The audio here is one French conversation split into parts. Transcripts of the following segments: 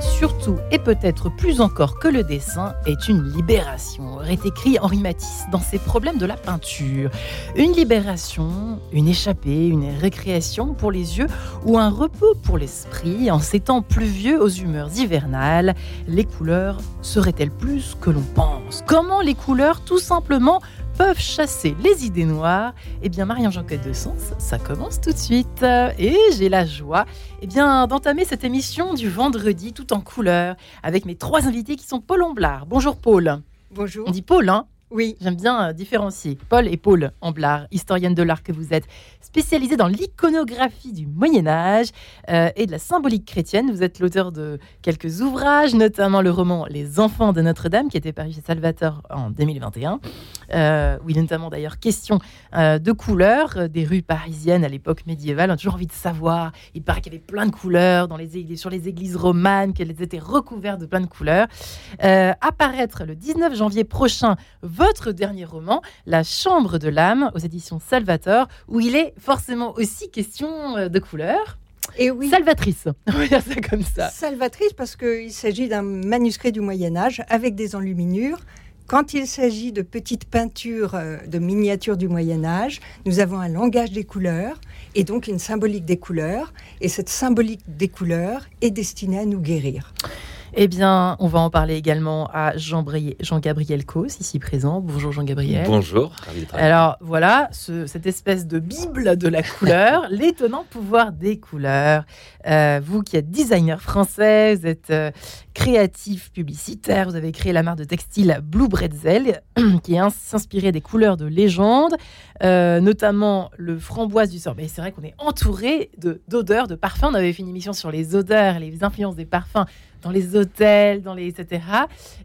Surtout et peut-être plus encore que le dessin, est une libération, aurait écrit Henri Matisse dans ses problèmes de la peinture. Une libération, une échappée, une récréation pour les yeux ou un repos pour l'esprit en ces temps pluvieux aux humeurs hivernales. Les couleurs seraient-elles plus que l'on pense? Comment les couleurs? Tout simplement peuvent chasser les idées noires Eh bien, Marie-Jean de Sens, ça commence tout de suite. Et j'ai la joie eh bien, d'entamer cette émission du vendredi tout en couleur avec mes trois invités qui sont Paul Omblard. Bonjour Paul. Bonjour. On dit Paul, hein Oui. J'aime bien euh, différencier. Paul et Paul Amblard, historienne de l'art que vous êtes, spécialisée dans l'iconographie du Moyen Âge euh, et de la symbolique chrétienne. Vous êtes l'auteur de quelques ouvrages, notamment le roman Les Enfants de Notre-Dame, qui était paru chez Salvator en 2021. Euh, où il est notamment d'ailleurs question euh, de couleurs des rues parisiennes à l'époque médiévale. On a toujours envie de savoir. Il paraît qu'il y avait plein de couleurs dans les sur les églises romanes, qu'elles étaient recouvertes de plein de couleurs. Apparaître le 19 janvier prochain dernier roman, La Chambre de l'âme, aux éditions Salvator, où il est forcément aussi question euh, de couleurs. Et oui. Salvatrice, on va dire ça comme ça. Salvatrice parce qu'il s'agit d'un manuscrit du Moyen Âge avec des enluminures. Quand il s'agit de petites peintures, euh, de miniatures du Moyen Âge, nous avons un langage des couleurs et donc une symbolique des couleurs. Et cette symbolique des couleurs est destinée à nous guérir. Eh bien, on va en parler également à Jean-Gabriel Jean Cos, ici présent. Bonjour Jean-Gabriel. Bonjour, Alors voilà, ce- cette espèce de bible de la couleur, l'étonnant pouvoir des couleurs. Euh, vous qui êtes designer français, vous êtes euh, créatif publicitaire, vous avez créé la marque de textile Blue Bretzel, qui s'inspirait des couleurs de légende, euh, notamment le framboise du sort. Mais c'est vrai qu'on est entouré de- d'odeurs, de, parfums. On avait fait une émission sur les odeurs, les influences des parfums dans les hôtels, dans les etc.,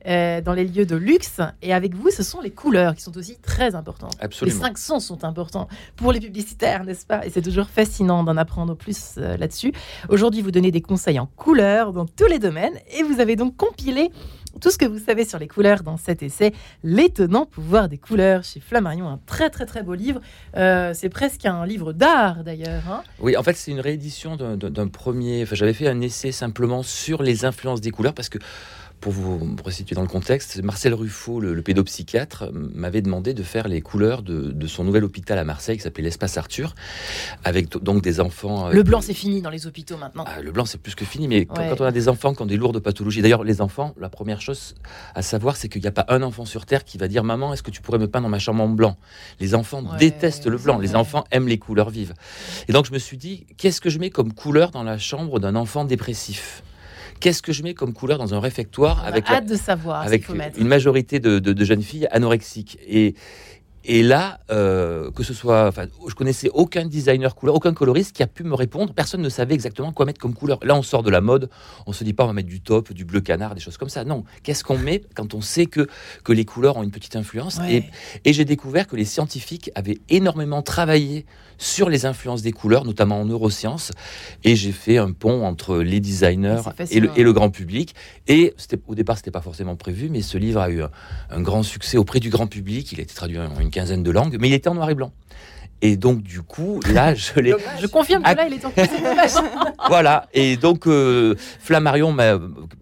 euh, dans les lieux de luxe. Et avec vous, ce sont les couleurs qui sont aussi très importantes. Absolument. Les cinq sons sont importants pour les publicitaires, n'est-ce pas? Et c'est toujours fascinant d'en apprendre plus euh, là-dessus. Aujourd'hui, vous donnez des conseils en couleurs dans tous les domaines et vous avez donc compilé tout ce que vous savez sur les couleurs dans cet essai, L'étonnant pouvoir des couleurs chez Flammarion, un très très très beau livre. Euh, c'est presque un livre d'art d'ailleurs. hein. Oui, en fait, c'est une réédition d'un- d'un premier. Enfin, j'avais fait un essai simplement sur les influences des couleurs parce que. Pour vous resituer dans le contexte, Marcel Ruffo, le, le pédopsychiatre, m'avait demandé de faire les couleurs de, de son nouvel hôpital à Marseille qui s'appelait l'Espace Arthur, avec donc des enfants. euh, Le blanc, c'est fini dans les hôpitaux maintenant. Ah, le blanc, c'est plus que fini, mais quand, Ouais. quand on a des enfants qui ont des lourdes pathologies, d'ailleurs, les enfants, la première chose à savoir, c'est qu'il n'y a pas un enfant sur Terre qui va dire Maman, est-ce que tu pourrais me peindre ma chambre en blanc? Les enfants Ouais, détestent le blanc, les enfants aiment les couleurs vives. Et donc, je me suis dit Qu'est-ce que je mets comme couleur dans la chambre d'un enfant dépressif? Qu'est-ce que je mets comme couleur dans un réfectoire avec, hâte de savoir une majorité de, de- de jeunes filles anorexiques et, et là, euh, que ce soit, enfin, je connaissais aucun designer couleur, aucun coloriste qui a pu me répondre. Personne ne savait exactement quoi mettre comme couleur. Là, on sort de la mode. On se dit pas, on va mettre du top, du bleu canard, des choses comme ça. Non. Qu'est-ce qu'on met quand on sait que, que les couleurs ont une petite influence? Ouais. Et, et j'ai découvert que les scientifiques avaient énormément travaillé sur les influences des couleurs, notamment en neurosciences. Et j'ai fait un pont entre les designers C'est et le, et le grand public. Et au départ, c'était pas forcément prévu, mais ce livre a eu un, un grand succès auprès du grand public. Il a été traduit en une quinzaine de langues, mais il était en noir et blanc. Et donc, du coup, là, je l'ai. Je confirme que là, il est en voilà. Et donc, euh, Flammarion, m'a-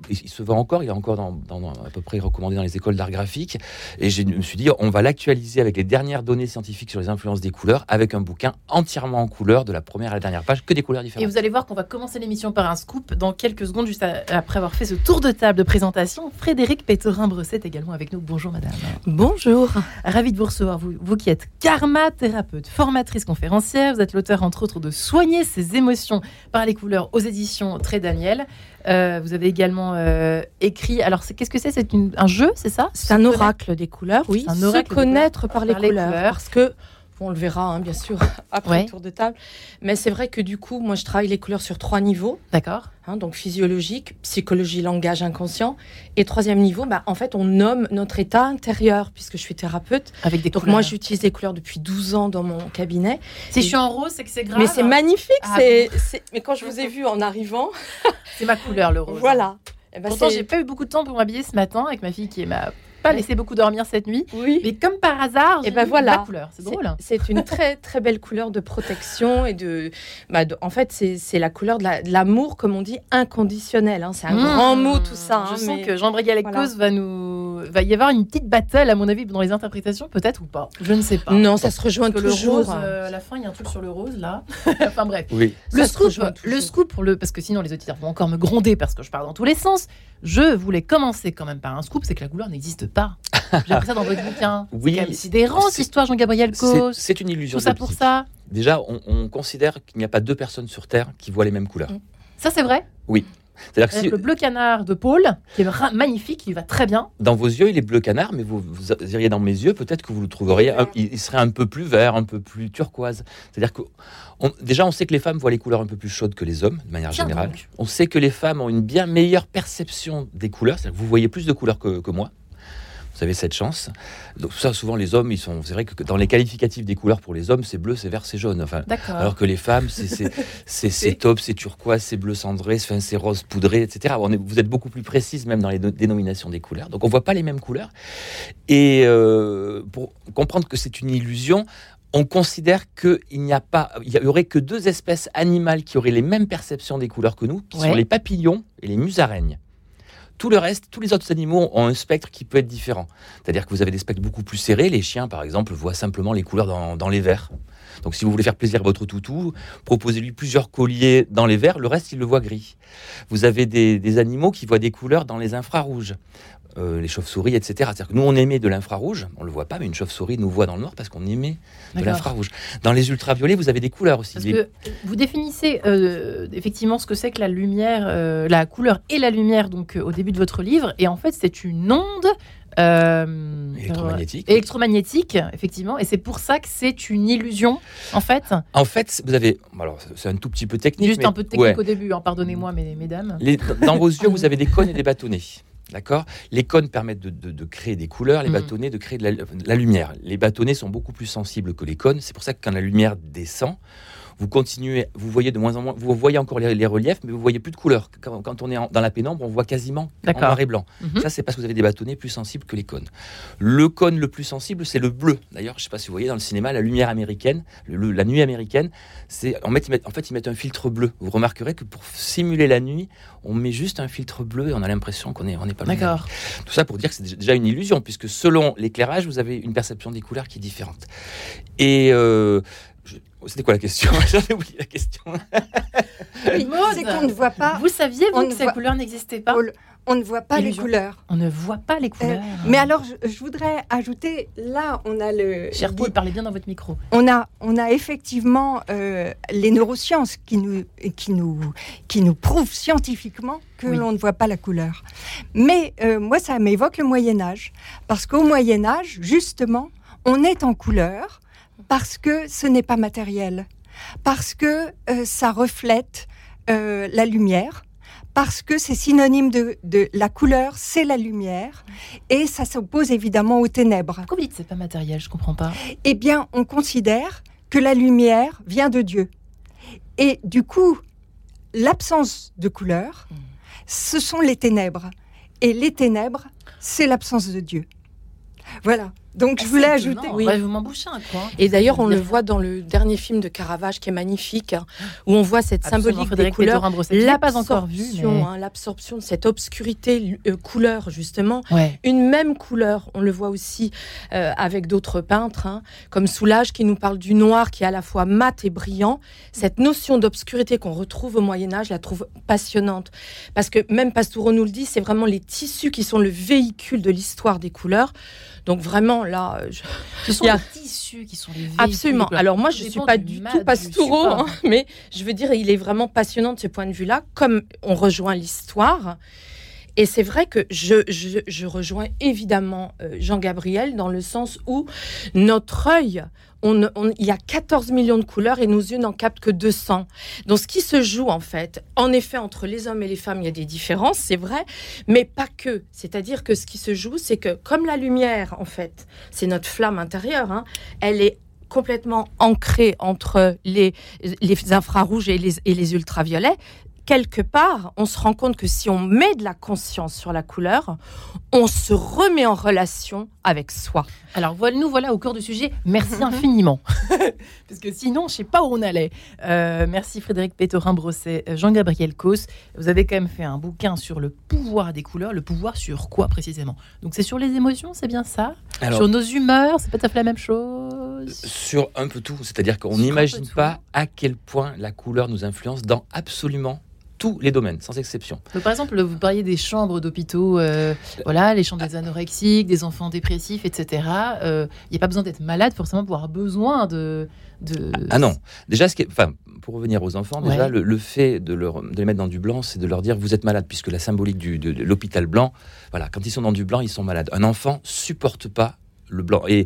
il se vend encore. Il est encore dans, dans- à peu près recommandé dans les écoles d'art graphique. Et je me suis dit, on va l'actualiser avec les dernières données scientifiques sur les influences des couleurs, avec un bouquin entièrement en couleurs, de la première à la dernière page, que des couleurs Et différentes. vous allez voir qu'on va commencer l'émission par un scoop dans quelques secondes, juste à- après avoir fait ce tour de table de présentation. Frédéric Péterin-Bresset également avec nous. Bonjour madame. Bonjour. Ravi de vous recevoir, vous, vous qui êtes karma thérapeute, formatrice conférencière. Vous êtes l'auteur, entre autres, de Soigner ses émotions par les couleurs aux éditions Très Daniel. Euh, vous avez également euh, écrit. Alors, qu'est-ce que c'est? C'est un jeu, c'est ça? C'est un oracle des couleurs, oui. C'est un oracle Se connaître par les, Par les couleurs, couleurs. Parce que, bon, on le verra, hein, bien sûr, après Ouais. le tour de table. Mais c'est vrai que du coup, moi, je travaille les couleurs sur trois niveaux. D'accord. hein, donc physiologique, psychologie, langage inconscient. Et troisième niveau, bah, en fait, on nomme notre état intérieur, puisque je suis thérapeute. Avec des Donc couleurs. moi, j'utilise les couleurs depuis 12 ans dans mon cabinet. Si je suis en rose, c'est que c'est grave. Mais c'est magnifique. Ah c'est, Mais quand je vous ai vu en arrivant, C'est ma couleur, le rose. voilà. Ben, Pourtant, j'ai pas eu beaucoup de temps pour m'habiller ce matin avec ma fille qui est ma pas laissé beaucoup dormir cette nuit. Oui. Mais comme par hasard, Et j'ai ben vu voilà. la couleur. C'est drôle. hein. C'est une très très belle couleur de protection et de, bah, de- en fait c'est c'est la couleur de la- de l'amour comme on dit inconditionnel. hein. C'est un Mmh. grand mot tout ça. Je hein, sens mais- que Jean Brigalecos va nous, va y avoir une petite battle à mon avis dans les interprétations, peut-être ou pas. Je ne sais pas. non, ça se rejoint Parce que le toujours. rose, euh, à la fin, il y a un truc sur le rose là. enfin bref. Oui. Le Ça scoop, toujours. le scoop pour le, parce que sinon les auditeurs vont encore me gronder parce que je parle dans tous les sens. Je voulais commencer quand même par un scoop, c'est que la couleur n'existe pas. J'ai appris ça dans votre bouquin. Oui, c'est sidérant cette histoire, Jean-Gabriel Cos. c'est une illusion Tout ça pour ça. Déjà, on, on considère qu'il n'y a pas deux personnes sur Terre qui voient les mêmes couleurs. Mm. Ça c'est vrai. C'est-à-dire que si, le bleu canard de Paul, qui est magnifique, il va très bien. dans vos yeux, il est bleu canard, mais vous, vous iriez dans mes yeux, peut-être que vous le trouveriez, un- il, serait un peu plus vert, un peu plus turquoise. C'est-à-dire que, on- déjà, on sait que les femmes voient les couleurs un peu plus chaudes que les hommes, de manière générale. On sait que les femmes ont une bien meilleure perception des couleurs, c'est-à-dire que vous voyez plus de couleurs que, que moi. Vous avez cette chance. Donc ça, souvent, les hommes, ils sont. C'est vrai que dans les qualificatifs des couleurs pour les hommes, c'est bleu, c'est vert, c'est jaune. Enfin, alors que les femmes, c'est- taupe, c'est turquoise, c'est bleu cendré, c'est rose poudré, etc. On est- vous êtes beaucoup plus précise même dans les no- dénominations des couleurs. Donc on voit pas les mêmes couleurs. Et euh, pour comprendre que c'est une illusion, on considère qu'il n'y a pas, il y aurait que deux espèces animales qui auraient les mêmes perceptions des couleurs que nous, qui Ouais. sont les papillons et les musaraignes. Tout le reste, tous les autres animaux ont un spectre qui peut être différent. C'est-à-dire que vous avez des spectres beaucoup plus serrés. Les chiens, par exemple, voient simplement les couleurs dans, les verres. Donc, si vous voulez faire plaisir à votre toutou, proposez-lui plusieurs colliers dans les verres, le reste, il le voit gris. Vous avez des animaux qui voient des couleurs dans les infrarouges. Euh, les chauves-souris, etc. C'est-à-dire que nous, on émet de l'infrarouge, on le voit pas, mais une chauve-souris nous voit dans le noir parce qu'on émet de l'infrarouge. Dans les ultraviolets, vous avez des couleurs aussi. Parce Les- que vous définissez euh, effectivement ce que c'est que la lumière, euh, la couleur et la lumière donc au début de votre livre. Et en fait, c'est une onde euh, Électromagnétique. électromagnétique, effectivement. Et c'est pour ça que c'est une illusion, en fait. En fait, vous avez. Alors, c'est un tout petit peu technique. Juste mais- un peu technique ouais. au début, hein, pardonnez-moi, mes- mesdames. Les- dans vos yeux, vous avez des cônes et des bâtonnets. D'accord? Les cônes permettent de, de- de créer des couleurs, les Mhm. bâtonnets de créer de la, de la lumière. Les bâtonnets sont beaucoup plus sensibles que les cônes. C'est pour ça que quand la lumière descend, vous continuez, vous voyez de moins en moins, vous voyez encore les, les reliefs, mais vous voyez plus de couleurs. Quand, quand on est en- dans la pénombre, on voit quasiment en noir et blanc. Mhm. Ça, c'est parce que vous avez des bâtonnets plus sensibles que les cônes. Le cône le plus sensible, c'est le bleu. D'ailleurs, je ne sais pas si vous voyez dans le cinéma, la lumière américaine, le- le- la nuit américaine, c'est en fait, ils mettent, en fait, ils mettent un filtre bleu. Vous remarquerez que pour simuler la nuit, on met juste un filtre bleu et on a l'impression qu'on est, on n'est pas D'accord. Tout ça pour dire que c'est déjà- une illusion, puisque selon l'éclairage, vous avez une perception des couleurs qui est différente. Et euh, c'était quoi la question J'avais oublié la question. Oui, c'est qu'on ne voit pas, Vous saviez, vous, on que ne ces voit- couleurs n'existaient pas on ne voit pas les couleurs. On ne voit pas les couleurs. Mais alors, je, je voudrais ajouter, là, on a le, Cher Paul, parlez bien dans votre micro. on a, on a effectivement euh, les neurosciences qui nous, qui nous, qui nous prouvent scientifiquement que Oui. l'on ne voit pas la couleur. Mais euh, moi, ça m'évoque le Moyen Âge, parce qu'au Moyen Âge, justement, on est en couleur parce que ce n'est pas matériel, parce que euh, ça reflète euh, la lumière. Parce que c'est synonyme de, de la couleur, c'est la lumière, et ça s'oppose évidemment aux ténèbres. Pourquoi vous dites que c'est pas matériel? Je comprends pas. eh bien, on considère que la lumière vient de Dieu. Et du coup, l'absence de couleur, ce sont les ténèbres. Et les ténèbres, c'est l'absence de Dieu. Voilà. Donc, je voulais ajouter. Oui. Ouais, vous m'en bouchez un coin. Et d'ailleurs, on le voit dans le dernier film de Caravage qui est magnifique, hein, où on voit cette Absolument, symbolique des Frédéric couleurs. L'absorption, mais- hein, l'absorption de cette obscurité euh, couleur, justement. Ouais. Une même couleur, on le voit aussi euh, avec d'autres peintres, hein, comme Soulage qui nous parle du noir qui est à la fois mat et brillant. Cette notion d'obscurité qu'on retrouve au Moyen Âge, je la trouve passionnante. Parce que même Pastoureau nous le dit, c'est vraiment les tissus qui sont le véhicule de l'histoire des couleurs. Donc vraiment, là, euh, je- Ce sont Il y a- les tissus qui sont les Absolument. Alors moi, je suis dépend pas du tout support. hein, mais je veux dire, il est vraiment passionnant de ce point de vue-là, comme on rejoint l'histoire. Et c'est vrai que je, je, je rejoins évidemment euh, Jean-Gabriel dans le sens où notre œil, on, il y a 14 millions de couleurs et nos yeux n'en captent que 200. Donc ce qui se joue en fait, en effet, entre les hommes et les femmes, il y a des différences, c'est vrai, mais pas que. C'est-à-dire que ce qui se joue, c'est que comme la lumière, en fait, c'est notre flamme intérieure, hein, elle est complètement ancrée entre les, infrarouges et les ultraviolets. Quelque part, on se rend compte que si on met de la conscience sur la couleur, on se remet en relation avec soi. Alors voilà, nous voilà au cœur du sujet. Merci infiniment. Parce que sinon, je sais pas où on allait. Euh, merci Frédéric Pétorin-Brosset, euh, Jean-Gabriel Cos. Vous avez quand même fait un bouquin sur le pouvoir des couleurs. Le pouvoir sur quoi précisément? Donc c'est sur les émotions, c'est bien ça? Alors- Sur nos humeurs, c'est pas tout à fait la même chose? Sur un peu tout, c'est-à-dire qu'on n'imagine pas à quel point la couleur nous influence dans absolument tous les domaines, sans exception. Par exemple, vous parliez des chambres d'hôpitaux, euh, voilà, les chambres des anorexiques, des enfants dépressifs, etc. Euh, Il n'y a pas besoin d'être malade forcément pour avoir besoin de... de... Ah non, déjà, ce qui est- enfin, pour revenir aux enfants, déjà, Ouais. le, le fait de, leur, de les mettre dans du blanc, c'est de leur dire vous êtes malade, puisque la symbolique du, de, de l'hôpital blanc, voilà, quand ils sont dans du blanc, ils sont malades. Un enfant supporte pas le blanc. Et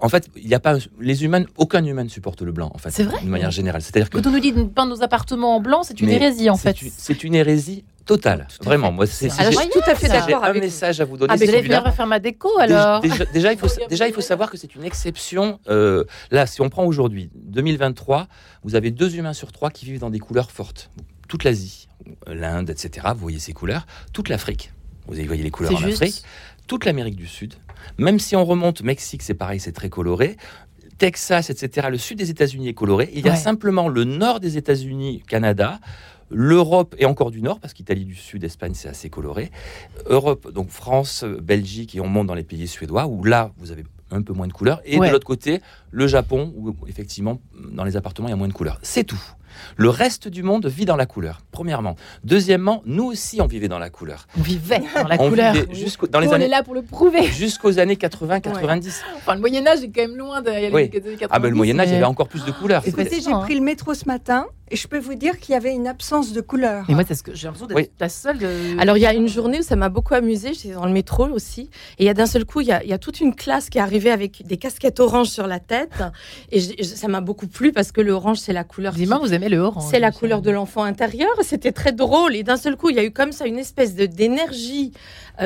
en fait, il n'y a pas les humains, aucun humain ne supporte le blanc, en fait, C'est vrai de manière générale. C'est-à-dire que Quand on nous dit de peindre nos appartements en blanc, c'est une hérésie en c'est fait. une- C'est une hérésie totale, vraiment. fait. Moi, c'est tout à fait d'accord un vous. message à vous donner. Ah, mais c'est je vais refaire ma déco alors. Déjà, déjà, il faut, déjà, il faut savoir que c'est une exception. Euh, là, si on prend aujourd'hui, 2023, vous avez deux humains sur trois qui vivent dans des couleurs fortes. Toute l'Asie, l'Inde, etc. Vous voyez ces couleurs. Toute l'Afrique, vous voyez les couleurs en juste. Afrique. Toute l'Amérique du Sud. Même si on remonte Mexique, c'est pareil, c'est très coloré. Texas, etc. Le sud des États-Unis est coloré. Il y a Ouais. simplement le nord des États-Unis, Canada, l'Europe et encore du nord, parce qu'Italie du Sud, Espagne, c'est assez coloré. Europe, donc France, Belgique, et on monte dans les pays suédois, où là, vous avez un peu moins de couleurs. Et Ouais. de l'autre côté, le Japon, où effectivement, dans les appartements, il y a moins de couleurs. C'est tout. Le reste du monde vit dans la couleur, premièrement. Deuxièmement, nous aussi, on vivait dans la couleur. On vivait dans la on couleur. dans les on est années, là pour le prouver. jusqu'aux années 80-90. Enfin, le Moyen Âge est quand même loin derrière Oui. les années 90. Ah, ben le Moyen-Âge, il y avait encore plus de couleurs. Facile, j'ai pris le métro ce matin et je peux vous dire qu'il y avait une absence de couleur. Mais moi, c'est ce que j'ai l'impression d'être Oui. la seule. de- Alors, il y a une journée où ça m'a beaucoup amusé. J'étais dans le métro aussi. Et il y a d'un seul coup, il y, a, il y a toute une classe qui est arrivée avec des casquettes oranges sur la tête. Et je- je- ça m'a beaucoup plu parce que le orange, c'est la couleur. qui- Dis-moi, vous aimez le orange. C'est la couleur de l'enfant intérieur. C'était très drôle. Et d'un seul coup, il y a eu comme ça une espèce de d'énergie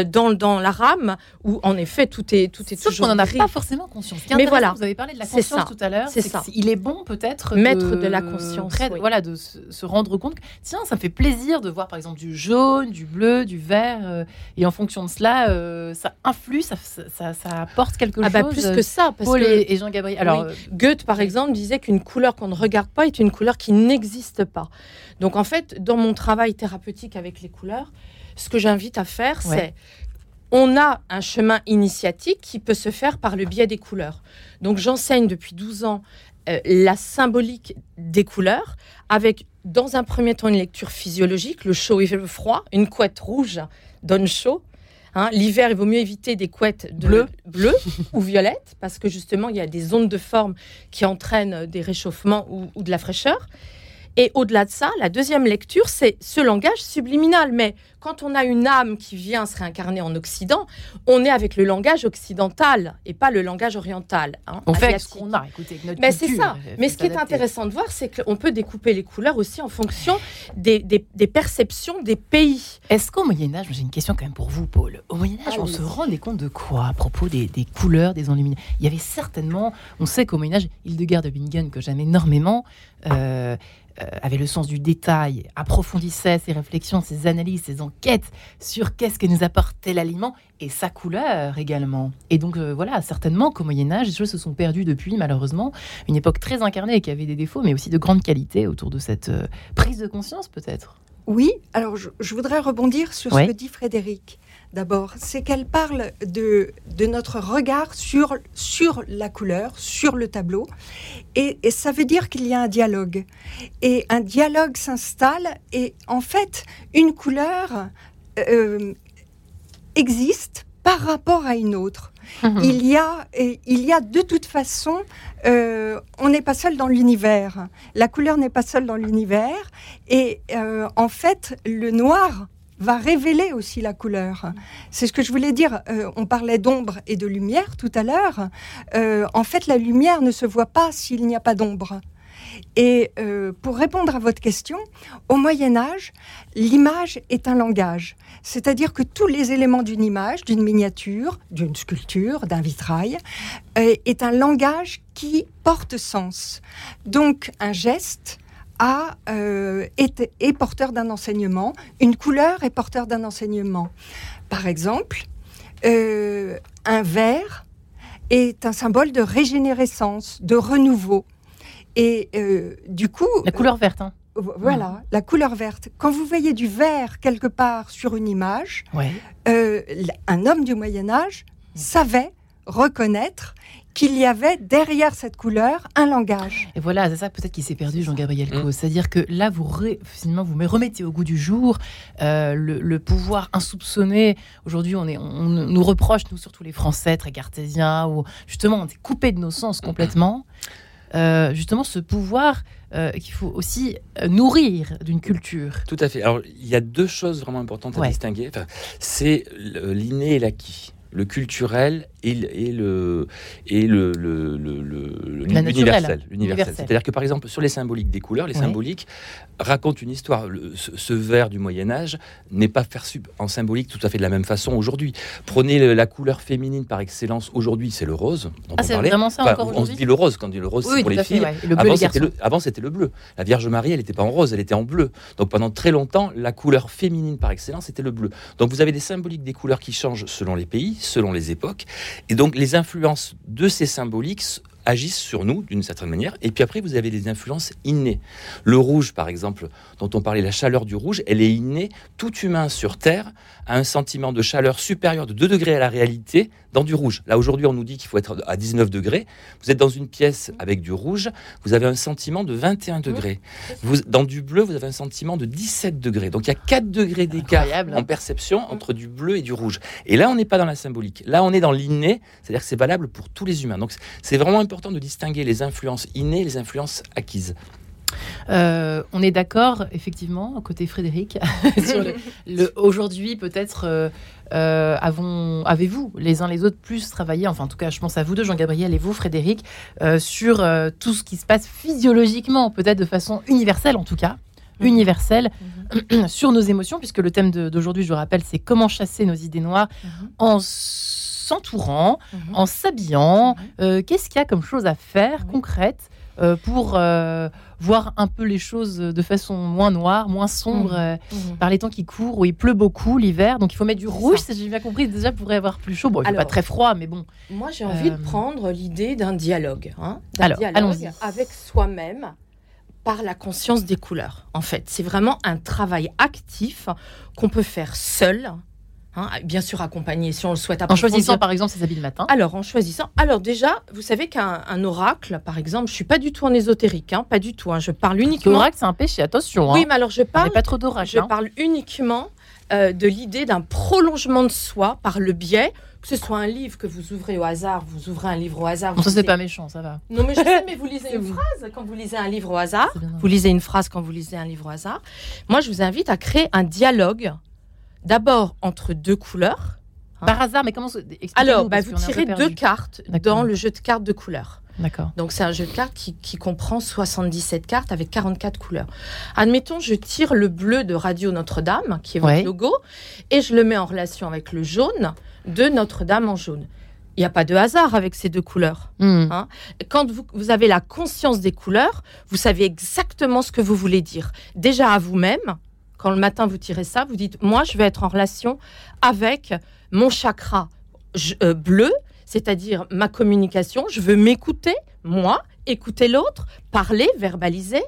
dans, dans la rame où, en effet, tout est, tout est toujours qu'on n'en a pas forcément conscience. Mais voilà. Vous avez parlé de la conscience ça. tout à l'heure. C'est ça. Il est bon peut-être Mettre de, de la conscience, près- oui. Voilà, de se, se rendre compte. que, Tiens, ça me fait plaisir de voir par exemple du jaune, du bleu, du vert. euh, et en fonction de cela, euh, ça influe, ça, ça, ça apporte quelque Ah bah chose. plus que ça, parce Paul que et, et Jean-Gabriel. Alors, euh, Goethe, par exemple, disait qu'une couleur qu'on ne regarde pas est une couleur qui n'existe pas. Donc, en fait, dans mon travail thérapeutique avec les couleurs, ce que j'invite à faire, Ouais. c'est on a un chemin initiatique qui peut se faire par le biais des couleurs. Donc, j'enseigne depuis 12 ans euh, la symbolique des couleurs avec, dans un premier temps, une lecture physiologique, le chaud et le froid. Une couette rouge donne chaud. Hein, L'hiver, il vaut mieux éviter des couettes de Bleues. ou violettes, parce que justement, il y a des ondes de forme qui entraînent des réchauffements ou, ou de la fraîcheur. Et au-delà de ça, la deuxième lecture, c'est ce langage subliminal. Mais quand on a une âme qui vient se réincarner en Occident, on est avec le langage occidental et pas le langage oriental. hein, on fait avec ce asiatique. qu'on a. Écoutez, avec notre Mais c'est ça. faut Mais ce qui est intéressant de voir, c'est qu'on peut découper les couleurs aussi en fonction des, des- des perceptions des pays. Est-ce qu'au Moyen-Âge, j'ai une question quand même pour vous, Paul. Au Moyen-Âge, on Allez. se rendait compte de quoi à propos des, des couleurs, des enluminés? Il y avait certainement, on sait qu'au Moyen-Âge, Hildegard de Bingen, que j'aime énormément, euh, euh, avait le sens du détail, approfondissait ses réflexions, ses analyses, ses enquêtes sur qu'est-ce que nous apportait l'aliment et sa couleur également. Et donc euh, voilà, certainement qu'au Moyen-Âge, les choses se sont perdues depuis, malheureusement. Une époque très incarnée qui avait des défauts, mais aussi de grandes qualités autour de cette euh, prise de conscience, peut-être. Oui, alors je, je voudrais rebondir sur ce que dit Frédéric. D'abord, c'est qu'elle parle de, de notre regard sur, sur la couleur, sur le tableau. Et, et ça veut dire qu'il y a un dialogue. Et un dialogue s'installe. Et en fait, une couleur euh, existe par rapport à une autre. Il y a, et il y a de toute façon, euh, on n'est pas seul dans l'univers. La couleur n'est pas seule dans l'univers. Et euh, en fait, le noir va révéler aussi la couleur. C'est ce que je voulais dire. Euh, on parlait d'ombre et de lumière tout à l'heure. Euh, en fait, la lumière ne se voit pas s'il n'y a pas d'ombre. Et euh, pour répondre à votre question, au Moyen Âge, l'image est un langage. C'est-à-dire que tous les éléments d'une image, d'une miniature, d'une sculpture, d'un vitrail, est un langage qui porte sens. Donc un geste a, euh, est, est porteur d'un enseignement, une couleur est porteur d'un enseignement. Par exemple, euh, un vert est un symbole de régénérescence, de renouveau. Et euh, du coup, La couleur verte. Hein. vo- voilà, la couleur verte. Quand vous voyez du vert quelque part sur une image, Ouais. un homme du Moyen Âge savait reconnaître qu'il y avait derrière cette couleur un langage. Et voilà, c'est ça peut-être qui s'est perdu, Jean-Gabriel Mm. Cause. C'est-à-dire que là, vous, ré- finalement, vous me remettez au goût du jour euh, le, le pouvoir insoupçonné. Aujourd'hui, on, est, on nous reproche, nous, surtout les Français, très cartésiens, ou justement, on est coupé de nos sens complètement. Euh, justement, ce pouvoir euh, qu'il faut aussi nourrir d'une culture. Tout à fait. Alors, il y a deux choses vraiment importantes à Ouais. distinguer. Enfin, c'est l'inné et l'acquis. Le culturel et le, et le, et le. Universel. C'est-à-dire que, par exemple, sur les symboliques des couleurs, les symboliques racontent une histoire. Ce, ce vert du Moyen-Âge n'est pas perçu en symbolique tout à fait de la même façon aujourd'hui. Prenez la couleur féminine par excellence. Aujourd'hui, c'est le rose. Ah, c'est vraiment ça Enfin, encore on se dit le rose. Quand on dit le rose, c'est pour les fait. filles. ouais. Le bleu, Avant c'était, le, le bleu. La Vierge Marie, elle n'était pas en rose, elle était en bleu. Donc pendant très longtemps, la couleur féminine par excellence, c'était le bleu. Donc vous avez des symboliques des couleurs qui changent selon les pays, selon les époques. Et donc les influences de ces symboliques agissent sur nous d'une certaine manière. Et puis après, vous avez des influences innées. Le rouge, par exemple, dont on parlait, la chaleur du rouge, elle est innée. Tout humain sur Terre a un sentiment de chaleur supérieur de 2 degrés à la réalité dans du rouge. Là, aujourd'hui, on nous dit qu'il faut être à 19 degrés. Vous êtes dans une pièce avec du rouge, vous avez un sentiment de 21 degrés. Vous, dans du bleu, vous avez un sentiment de 17 degrés. Donc il y a 4 degrés d'écart en perception entre du bleu et du rouge. Et là, on n'est pas dans la symbolique. Là, on est dans l'inné, c'est-à-dire que c'est valable pour tous les humains. Donc c'est vraiment important de distinguer les influences innées et les influences acquises. Euh, on est d'accord, effectivement, côté Frédéric, sur le, le- aujourd'hui peut-être. euh, euh, avons, avez-vous les uns les autres plus travaillé, enfin en tout cas je pense à vous deux, Jean-Gabriel et vous Frédéric, sur tout ce qui se passe physiologiquement, peut-être de façon universelle en tout cas, Mhm. universelle, sur nos émotions, puisque le thème d'aujourd'hui, je vous rappelle, c'est comment chasser nos idées noires Mhm. en s'entourant, Mhm. en s'habillant. Mhm. Euh, Qu'est-ce qu'il y a comme chose à faire concrète euh, pour euh, voir un peu les choses de façon moins noire, moins sombre Mhm. euh, Mhm. par les temps qui courent où il pleut beaucoup l'hiver. Donc il faut mettre du rouge, si j'ai bien compris, déjà pour avoir plus chaud. Bon, il fait pas Alors- très froid, mais bon. Moi, j'ai envie Euh, de prendre l'idée d'un dialogue. hein, d'un Alors, dialogue allons-y. avec soi-même par la conscience des couleurs. En fait, c'est vraiment un travail actif qu'on peut faire seul, hein, bien sûr accompagné si on le souhaite. En choisissant par exemple ses habits le matin. Alors, en choisissant. Alors, déjà, vous savez qu'un un oracle, par exemple, je suis pas du tout en ésotérique, hein, pas du tout. hein, je parle uniquement. L'oracle, c'est un péché, attention. Oui, hein. mais alors je parle pas trop d'oracle. je parle uniquement euh, de l'idée d'un prolongement de soi par le biais, que ce soit un livre que vous ouvrez au hasard, vous ouvrez un livre au hasard. Vous ça, c'est pas méchant, ça va. Non, mais je sais, mais vous lisez une vous. phrase quand vous lisez un livre au hasard. Vous lisez une phrase quand vous lisez un livre au hasard. Moi, je vous invite à créer un dialogue, d'abord entre deux couleurs. Par hasard, mais comment Alors, bah, vous tirez deux cartes dans le jeu de cartes de couleurs. D'accord. Donc c'est un jeu de cartes qui, qui comprend 77 cartes avec 44 couleurs. Admettons, je tire le bleu de Radio Notre-Dame, qui est votre Ouais. logo, et je le mets en relation avec le jaune de Notre-Dame en jaune. Il n'y a pas de hasard avec ces deux couleurs. Hmm. Hein. Quand vous, vous avez la conscience des couleurs, vous savez exactement ce que vous voulez dire. Déjà à vous-même, quand le matin vous tirez ça, vous dites, moi je vais être en relation avec mon chakra euh, bleu, c'est-à-dire ma communication. Je veux m'écouter, moi, écouter l'autre, parler, verbaliser,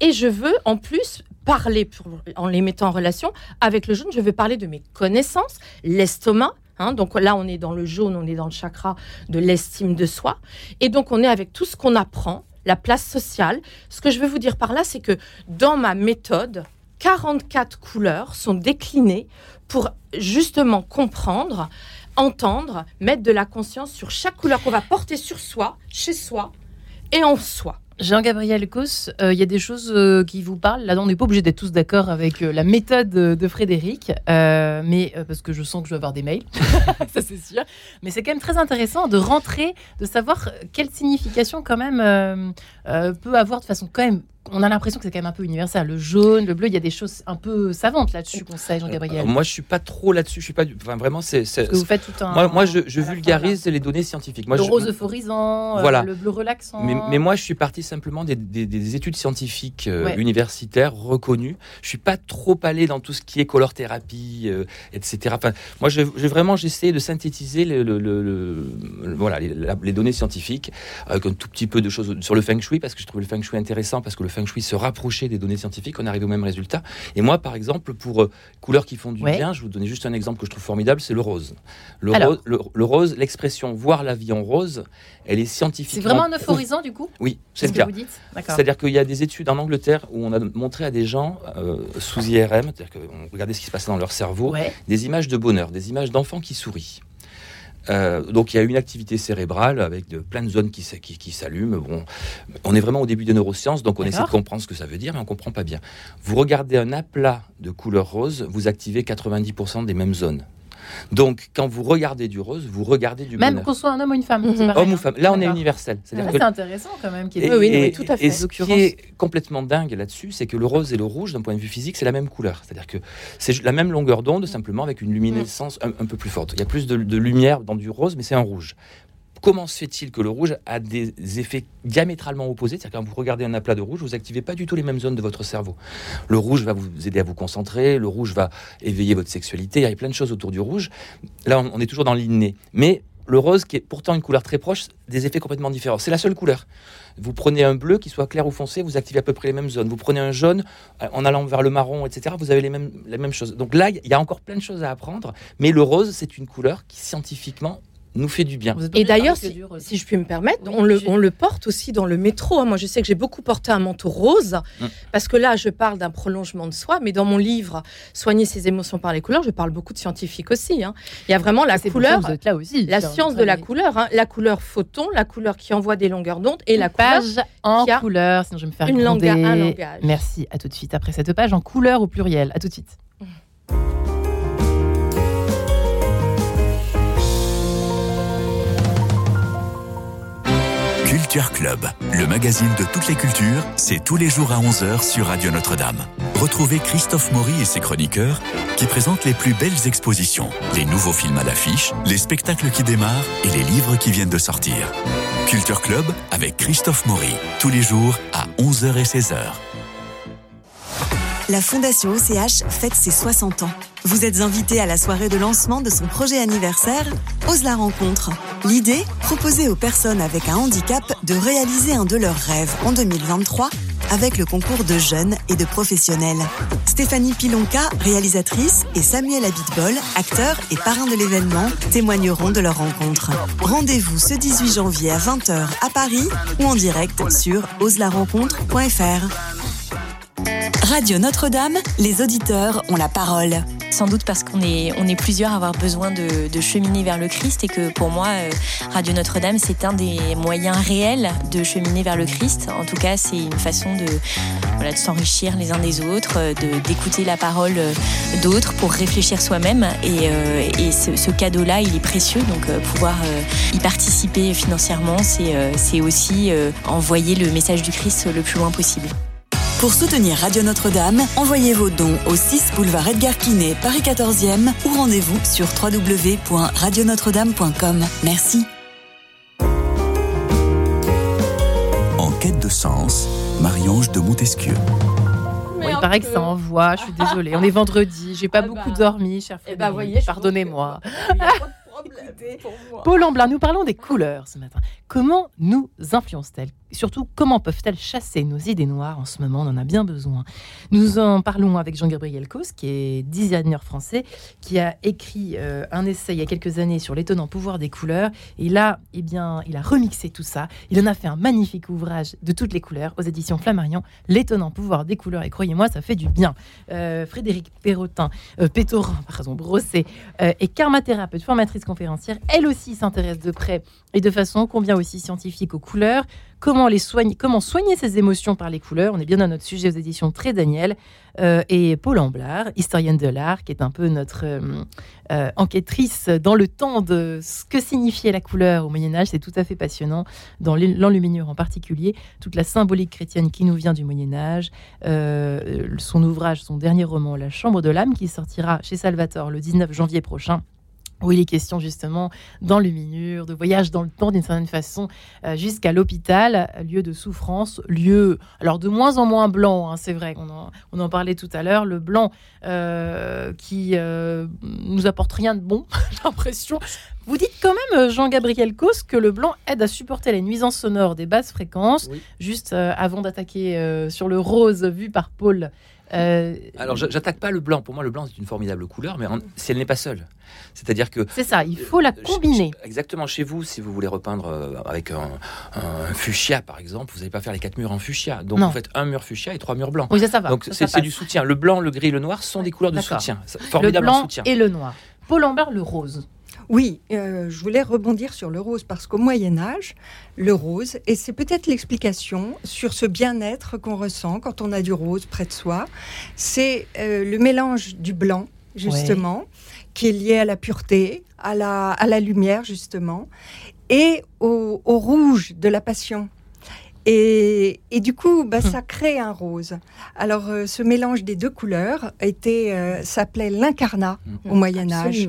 et je veux en plus parler, en les mettant en relation avec le jaune, je veux parler de mes connaissances, l'estomac. hein. donc là, on est dans le jaune, on est dans le chakra de l'estime de soi. Et donc, on est avec tout ce qu'on apprend, la place sociale. Ce que je veux vous dire par là, c'est que dans ma méthode, 44 couleurs sont déclinées pour justement comprendre, entendre, mettre de la conscience sur chaque couleur qu'on va porter sur soi, chez soi et en soi. Jean-Gabriel Cos, euh, il y a des choses euh, qui vous parlent. Là, on n'est pas obligé d'être tous d'accord avec euh, la méthode de, Frédéric, euh, mais euh, parce que je sens que je vais avoir des mails, ça c'est sûr. Mais c'est quand même très intéressant de rentrer, de savoir quelle signification quand même euh, euh, peut avoir de façon quand même on a l'impression que c'est quand même un peu universel. Le jaune, le bleu, il y a des choses un peu savantes là-dessus, conseil Jean-Gabriel. moi, je suis pas trop là-dessus. Je suis pas. du- Enfin, vraiment, c'est. vous faites tout un. Moi, moi, je, je vulgarise les données scientifiques. Moi, le je- rose euphorisant, euh, Voilà. le bleu relaxant. Mais, mais moi, je suis parti simplement des, des- des études scientifiques euh, Ouais. universitaires reconnues. Je suis pas trop allé dans tout ce qui est color thérapie, euh, etc. Enfin, moi, je- j'ai vraiment j'essaie de synthétiser le, le- voilà, les, la- les données scientifiques avec un tout petit peu de choses sur le feng shui parce que je trouvais le feng shui intéressant parce que le feng shui se rapprochait des données scientifiques. On arrive au même résultat. Et moi, par exemple, pour euh, couleurs qui font du Ouais. bien, je vais vous donner juste un exemple que je trouve formidable, c'est le rose. Le, Alors. rose, le, le rose, l'expression voir la vie en rose, elle est scientifiquement C'est vraiment un euphorisant du coup? Oui, c'est ce que vous dites? C'est-à-dire qu'il y a des études en Angleterre où on a montré à des gens euh, sous IRM, c'est-à-dire qu'on regardait ce qui se passait dans leur cerveau, Ouais. des images de bonheur, des images d'enfants qui sourient. Euh, donc il y a une activité cérébrale avec de, plein de zones qui, qui, qui s'allument. Bon, on est vraiment au début des neurosciences, donc on essaie de comprendre ce que ça veut dire, mais on comprend pas bien. Vous regardez un aplat de couleur rose, vous activez 90% des mêmes zones. Donc quand vous regardez du rose, vous regardez du Même bonheur. qu'on soit un homme ou une femme. Mhm. pareil, Homme ou hein. femme. Là, on est universel. Ah, C'est que intéressant quand même. ait et, Oui, oui, et- oui, tout à fait. et ce qui est complètement dingue là-dessus, c'est que le rose et le rouge, d'un point de vue physique, c'est la même couleur. C'est-à-dire que c'est la même longueur d'onde, simplement avec une luminescence un, un peu plus forte. Il y a plus de, de lumière dans du rose, mais c'est un rouge. Comment se fait-il que le rouge a des effets diamétralement opposés C'est-à-dire quand vous regardez un aplat de rouge, vous activez pas du tout les mêmes zones de votre cerveau. Le rouge va vous aider à vous concentrer, le rouge va éveiller votre sexualité, il y a plein de choses autour du rouge. Là, on, est toujours dans l'inné. Mais le rose, qui est pourtant une couleur très proche, des effets complètement différents. C'est la seule couleur. Vous prenez un bleu, qui soit clair ou foncé, vous activez à peu près les mêmes zones. Vous prenez un jaune, euh, en allant vers le marron, etc., vous avez les mêmes, les mêmes choses. Donc là, il y a encore plein de choses à apprendre. Mais le rose, c'est une couleur qui, scientifiquement, nous fait du bien. Et d'ailleurs, si, je puis me permettre, Oui, on, le, j'ai- on le porte aussi dans le métro. hein. Moi, je sais que j'ai beaucoup porté un manteau rose, Mm. parce que là, je parle d'un prolongement de soi, mais dans mon livre Soigner ses émotions par les couleurs, je parle beaucoup de scientifiques aussi. hein. Il y a vraiment la couleur, vous êtes là aussi. la science de la couleur, hein. la couleur photon, la couleur qui envoie des longueurs d'onde, et la couleur page en qui a couleur, sinon je vais me faire une langue, gronder. un langage. Merci, à tout de suite. Après cette page en couleur au pluriel, à tout de suite. Culture Club, le magazine de toutes les cultures, c'est tous les jours à 11h sur Radio Notre-Dame. Retrouvez Christophe Maury et ses chroniqueurs qui présentent les plus belles expositions, les nouveaux films à l'affiche, les spectacles qui démarrent et les livres qui viennent de sortir. Culture Club avec Christophe Maury, tous les jours à 11h et 16h. La Fondation OCH fête ses 60 ans. Vous êtes invité à la soirée de lancement de son projet anniversaire, Ose la rencontre. L'idée, proposer aux personnes avec un handicap de réaliser un de leurs rêves en 2023 avec le concours de jeunes et de professionnels. Stéphanie Pilonka, réalisatrice, et Samuel Abitbol, acteur et parrain de l'événement, témoigneront de leur rencontre. Rendez-vous ce 18 janvier à 20h à Paris ou en direct sur oselarencontre.fr. Radio Notre-Dame, les auditeurs ont la parole. Sans doute parce qu'on est, on est plusieurs à avoir besoin de, cheminer vers le Christ et que pour moi, euh, Radio Notre-Dame, c'est un des moyens réels de cheminer vers le Christ. En tout cas, c'est une façon de, s'enrichir les uns des autres, euh, de, d'écouter la parole euh, d'autres pour réfléchir soi-même. Et, ce, cadeau-là, il est précieux. Donc, pouvoir y participer financièrement, c'est, aussi envoyer le message du Christ le plus loin possible. Pour soutenir Radio Notre-Dame, envoyez vos dons au 6 boulevard Edgar Quinet, Paris 14e ou rendez-vous sur www.radionotre-dame.com. Merci. En quête de sens, Marie-Ange de Montesquieu. Bon, il paraît que ça envoie, je suis désolée. On est vendredi, j'ai pas Eh beaucoup ben, dormi, cher Eh Frédéric. ben, voyez, Pardonnez-moi. Paul Amblin, nous parlons des couleurs ce matin. Comment nous influencent-elles Surtout, comment peuvent-elles chasser nos idées noires en ce moment? On en a bien besoin. Nous en parlons avec Jean-Gabriel Cos, qui est designer français, qui a écrit euh, un essai il y a quelques années sur l'étonnant pouvoir des couleurs. Et là, eh bien, il a remixé tout ça. Il en a fait un magnifique ouvrage de toutes les couleurs aux éditions Flammarion, L'étonnant pouvoir des couleurs. Et croyez-moi, ça fait du bien. Euh, Frédéric Perrotin, euh, Pétorin, pardon, Brosset, euh, et karmathérapeute, formatrice conférencière, elle aussi, s'intéresse de près et de façon combien aussi scientifique aux couleurs? Comment, les soigner, comment soigner ses émotions par les couleurs On est bien dans notre sujet aux éditions Très Daniel. Euh, et Paul Amblard, historienne de l'art, qui est un peu notre euh, euh, enquêtrice dans le temps de ce que signifiait la couleur au Moyen Âge. C'est tout à fait passionnant, dans l'enluminure en particulier, toute la symbolique chrétienne qui nous vient du Moyen Âge. son ouvrage, son dernier roman, La Chambre de l'âme, qui sortira chez Salvatore le 19 janvier prochain où il est question justement d'enluminure, de voyage dans le temps d'une certaine façon, euh, jusqu'à l'hôpital, lieu de souffrance, lieu, alors de moins en moins blanc, hein, c'est vrai, on en, on en, parlait tout à l'heure, le blanc euh, qui euh, nous apporte rien de bon, j'ai l'impression. Vous dites quand même, euh, Jean-Gabriel Cos, que le blanc aide à supporter les nuisances sonores des basses fréquences, juste avant d'attaquer sur le rose vu par Paul. Alors, j'attaque pas le blanc. Pour moi, le blanc, c'est une formidable couleur, mais si elle n'est pas seule. C'est-à-dire que. C'est ça, il faut la combiner. exactement, chez vous, si vous voulez repeindre euh, avec un, fuchsia, par exemple, vous n'allez pas faire les quatre murs en fuchsia. Donc, vous faites un mur fuchsia et trois murs blancs. Oui, ça, ça va. Donc, c'est du soutien. Le blanc, le gris, le noir sont des couleurs de soutien. Formidable le blanc et le noir. Paul Lambert, le rose. Oui, euh, je voulais rebondir sur le rose parce qu'au Moyen Âge, le rose, et c'est peut-être l'explication sur ce bien-être qu'on ressent quand on a du rose près de soi, c'est euh, le mélange du blanc, justement, qui est lié à la pureté, à la, à la lumière, justement, et au, rouge de la passion. Et, et, du coup, bah, hum. ça crée un rose. Alors, euh, ce mélange des deux couleurs était, euh, s'appelait l'incarnat hum. au Moyen Âge.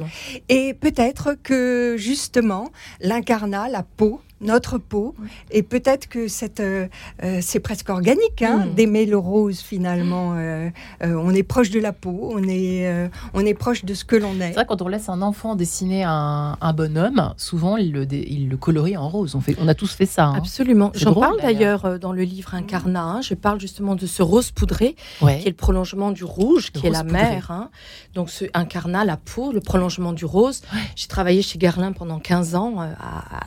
Et peut-être que justement, l'incarnat, la peau, notre peau. Et peut-être que cette, euh, euh, c'est presque organique hein, mm. d'aimer le rose finalement. Euh, on est proche de la peau, on est, on est proche de ce que l'on est. C'est vrai quand on laisse un enfant dessiner un, bonhomme, souvent il le, il le colorie en rose. On, fait, on a tous fait ça. Hein. Absolument. J'en parle d'ailleurs dans le livre Incarnat. Hein. je parle justement de ce rose poudré qui est le prolongement du rouge, qui est la mer. Donc ce Incarnat, la peau, le prolongement du rose. J'ai travaillé chez Guerlain pendant 15 ans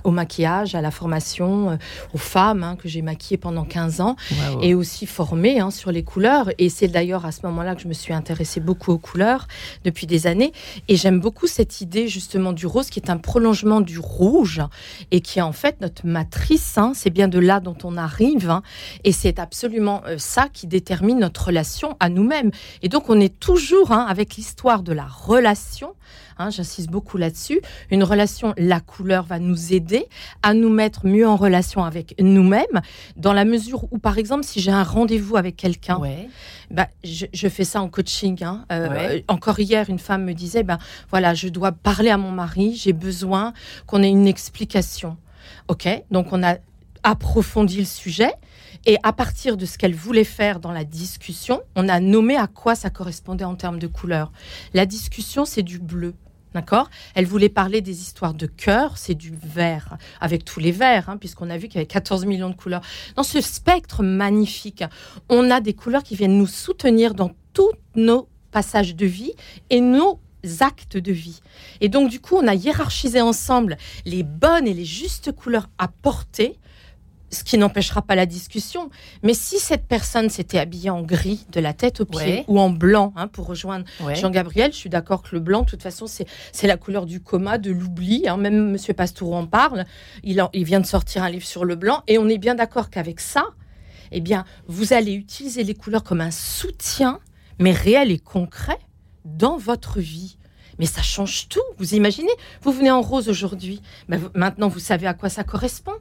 au maquillage, à la formation euh, aux femmes hein, que j'ai maquillées pendant 15 ans et aussi formée hein, sur les couleurs. Et c'est d'ailleurs à ce moment-là que je me suis intéressée beaucoup aux couleurs depuis des années. Et j'aime beaucoup cette idée justement du rose qui est un prolongement du rouge et qui est en fait notre matrice. Hein. c'est bien de là dont on arrive. et c'est absolument euh, ça qui détermine notre relation à nous-mêmes. Et donc on est toujours avec l'histoire de la relation Hein, j'insiste beaucoup là-dessus. Une relation, la couleur va nous aider à nous mettre mieux en relation avec nous-mêmes, dans la mesure où, par exemple, si j'ai un rendez-vous avec quelqu'un, bah, je, fais ça en coaching. Hein. Euh, encore hier, une femme me disait, ben voilà, je dois parler à mon mari, j'ai besoin qu'on ait une explication. Ok, donc on a approfondi le sujet. Et à partir de ce qu'elle voulait faire dans la discussion, on a nommé à quoi ça correspondait en termes de couleur. La discussion, c'est du bleu. D'accord? Elle voulait parler des histoires de cœur, c'est du vert, avec tous les verts, hein, puisqu'on a vu qu'il y avait 14 millions de couleurs. Dans ce spectre magnifique, on a des couleurs qui viennent nous soutenir dans tous nos passages de vie et nos actes de vie. Et donc, du coup, on a hiérarchisé ensemble les bonnes et les justes couleurs à porter ce qui n'empêchera pas la discussion. Mais si cette personne s'était habillée en gris de la tête aux pieds ou en blanc, hein, pour rejoindre Jean-Gabriel, je suis d'accord que le blanc, de toute façon, c'est la couleur du coma, de l'oubli. Hein. Même Monsieur Pastoureau en parle. Il, il vient de sortir un livre sur le blanc. Et on est bien d'accord qu'avec ça, eh bien, vous allez utiliser les couleurs comme un soutien, mais réel et concret, dans votre vie. Mais ça change tout. Vous imaginez Vous venez en rose aujourd'hui. Ben, maintenant, vous savez à quoi ça correspond.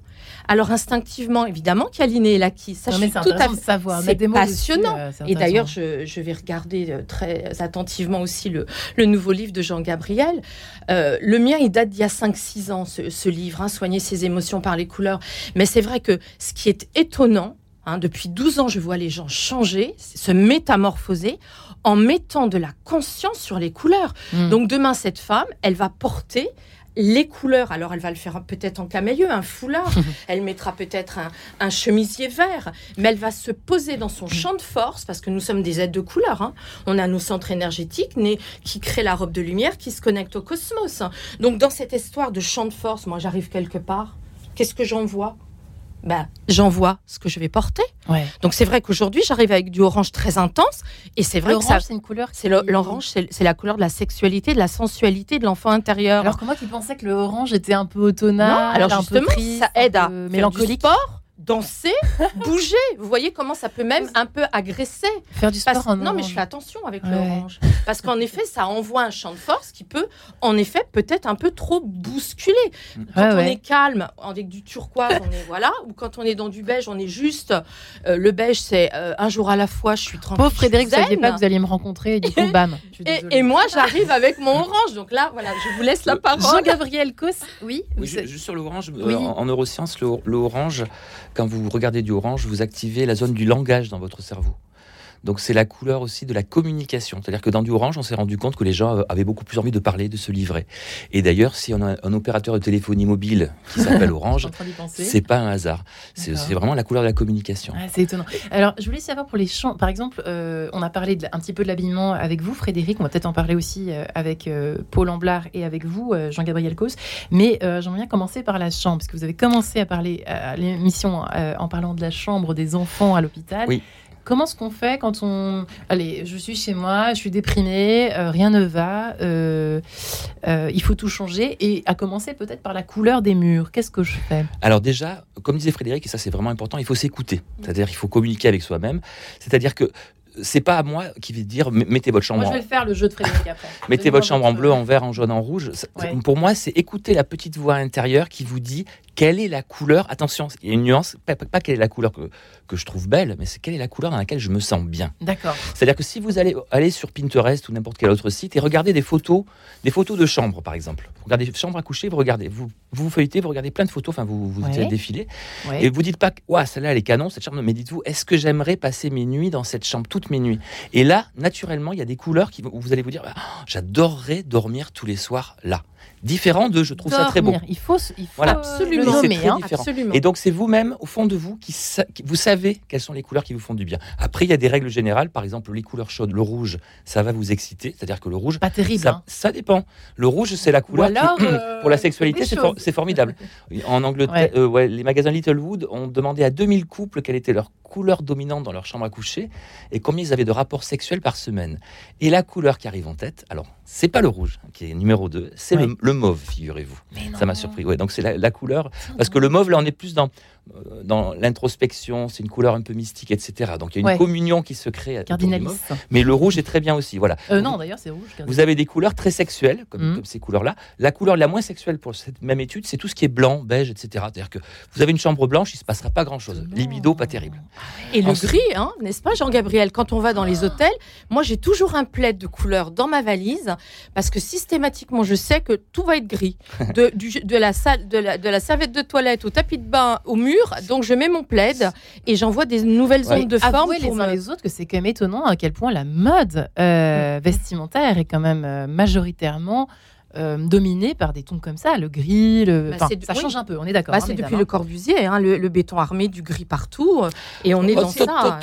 Alors, instinctivement, évidemment qu'il y a l'inné et l'acquis. Ça, c'est tout à savoir. C'est passionnant. Euh, et d'ailleurs, je, vais regarder euh, très attentivement aussi le, nouveau livre de Jean Gabriel. Euh, le mien, il date d'il y a 5-6 ans, ce, livre, hein, Soigner ses émotions par les couleurs. Mais c'est vrai que ce qui est étonnant, hein, depuis 12 ans, je vois les gens changer, se métamorphoser en mettant de la conscience sur les couleurs. Hmm. Donc demain, cette femme, elle va porter les couleurs. Alors, elle va le faire peut-être en camailleux, un foulard. elle mettra peut-être un, chemisier vert. Mais elle va se poser dans son champ de force, parce que nous sommes des êtres de couleur. Hein. On a nos centres énergétiques qui créent la robe de lumière, qui se connectent au cosmos. Donc, dans cette histoire de champ de force, moi, j'arrive quelque part. Qu'est-ce que j'en vois? Bah, j'envoie ce que je vais porter. Ouais. Donc c'est vrai qu'aujourd'hui, j'arrive avec du orange très intense. Et c'est vrai que ça. L'orange, c'est une couleur. C'est l'orange, c'est la couleur de la sexualité, de la sensualité de l'enfant intérieur. Alors que moi qui pensais que le orange était un peu automnal, alors un justement, peu triste, ça aide un à faire du mélancolique, sport, danser, bouger. Vous voyez comment ça peut même un peu agresser. faire du sport Parce- en non, mais orange. je fais attention avec Ouais. l'orange. Parce qu'en effet, ça envoie un champ de force qui peut, en effet, peut-être un peu trop bousculer. Quand Ouais, on ouais. est calme, avec du turquoise, on est voilà. Ou quand on est dans du beige, on est juste. euh, le beige, c'est euh, un jour à la fois. Je suis tranquille. Pauvre Frédéric, vous saviez pas que vous alliez me rencontrer, et du coup, bam. je suis Et, moi, j'arrive avec mon orange. Donc là, voilà, je vous laisse la parole. Jean-Gabriel Cos, oui, Oui, juste sur l'orange, euh, Oui. en, en neurosciences, le, le orange, quand vous regardez du orange, vous activez la zone du langage dans votre cerveau. Donc c'est la couleur aussi de la communication. C'est-à-dire que dans du orange, on s'est rendu compte que les gens avaient beaucoup plus envie de parler, de se livrer. Et d'ailleurs, si on a un opérateur de téléphonie mobile qui s'appelle Orange, c'est pas un hasard. C'est vraiment la couleur de la communication. Ah, c'est étonnant. Alors, je voulais savoir pour les chants, par exemple, euh, on a parlé de- un petit peu de l'habillement avec vous, Frédéric. On va peut-être en parler aussi euh, avec euh, Paul Amblard et avec vous, euh, Jean-Gabriel Cos. Mais j'aimerais bien commencer par la chambre, parce que vous avez commencé à parler à l'émission en parlant de la chambre des enfants à l'hôpital. Oui. Comment est-ce qu'on fait quand on... Allez, je suis chez moi, je suis déprimée, euh, rien ne va, euh, euh, il faut tout changer, et à commencer peut-être par la couleur des murs. Qu'est-ce que je fais? Alors déjà, comme disait Frédéric, et ça c'est vraiment important, il faut s'écouter. C'est-à-dire il faut communiquer avec soi-même. C'est-à-dire que c'est pas à moi qui vais dire mettez votre chambre Moi, je en, vais le faire, le jeu de Frédéric, après. Mettez votre chambre en bleu, en vert, en jaune, en rouge. Ouais. Pour moi, c'est écouter la petite voix intérieure qui vous dit quelle est la couleur. Attention, il y a une nuance. Pas, pas- pas quelle est la couleur que, que je trouve belle, mais c'est quelle est la couleur dans laquelle je me sens bien. D'accord. C'est-à-dire que si vous allez aller sur Pinterest ou n'importe quel autre site et regardez des photos, des photos de chambres par exemple. Vous regardez chambre à coucher, vous regardez, vous vous feuilletez, vous regardez plein de photos, enfin vous vous Ouais. Ouais. et vous dites pas, ouais, celle-là elle est canon cette chambre, mais dites-vous, est-ce que j'aimerais passer mes nuits dans cette chambre toutes mes nuits? Et là, naturellement, il y a des couleurs qui, où vous allez vous dire, Ah, j'adorerais dormir tous les soirs là. Différent de, je trouve ça très beau. Il faut, il faut Voilà. Absolument. le C'est nommer. très hein. Absolument. Et donc, c'est vous-même, au fond de vous, qui, sa- vous savez quelles sont les couleurs qui vous font du bien. Après, il y a des règles générales. Par exemple, les couleurs chaudes, le rouge, ça va vous exciter. C'est-à-dire que le rouge, Pas terrible. ça, hein. ça dépend. Le rouge, c'est la couleur qui- euh, pour la sexualité, c'est for- formidable. En Angleterre, Ouais. euh, ouais, les magasins Littlewood ont demandé à 2000 couples quelle était leur couleur dominante dans leur chambre à coucher et combien ils avaient de rapports sexuels par semaine. Et la couleur qui arrive en tête, alors, c'est pas le rouge, qui est numéro 2, c'est le, le mauve, figurez-vous. Ça m'a surpris. Ouais, donc c'est la, la couleur. Parce que le mauve, là, on est plus dans, dans l'introspection, c'est une couleur un peu mystique, etc. Donc il y a une Ouais. communion qui se crée. autour du Cardinalis. mauve. Mais le rouge est très bien aussi. Voilà. Euh, non, d'ailleurs, c'est rouge. Vous avez des couleurs très sexuelles, comme, Mhm. comme ces couleurs-là. La couleur la moins sexuelle pour cette même étude, c'est tout ce qui est blanc, beige, etc. C'est-à-dire que vous avez une chambre blanche, il ne se passera pas grand-chose. Libido, pas terrible. Et le Ensuite- gris, hein, n'est-ce pas, Jean-Gabriel Quand on va dans les hôtels, moi j'ai toujours un plaid de couleur dans ma valise parce que systématiquement je sais que tout va être gris. De, du- de la, salle, de, la, de la serviette de toilette au tapis de bain au mur, donc je mets mon plaid et j'envoie des nouvelles Ouais. ondes de forme Avouez les pour uns me- les autres que c'est quand même étonnant à quel point la mode euh, vestimentaire est quand même euh, majoritairement euh, dominée par des tons comme ça, le gris, le... Bah, enfin, ça oui. change un peu, on est d'accord. Bah, hein, c'est depuis le Corbusier, hein, le, le béton armé, du gris partout, euh, et on est Oh, dans ça. Ah,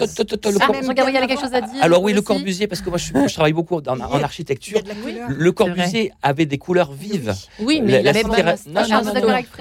Jean-Gabriel a quelque chose à dire Alors oui, le Corbusier, parce que moi je, travaille beaucoup en, architecture. Le Corbusier avait des couleurs vives. Oui, mais.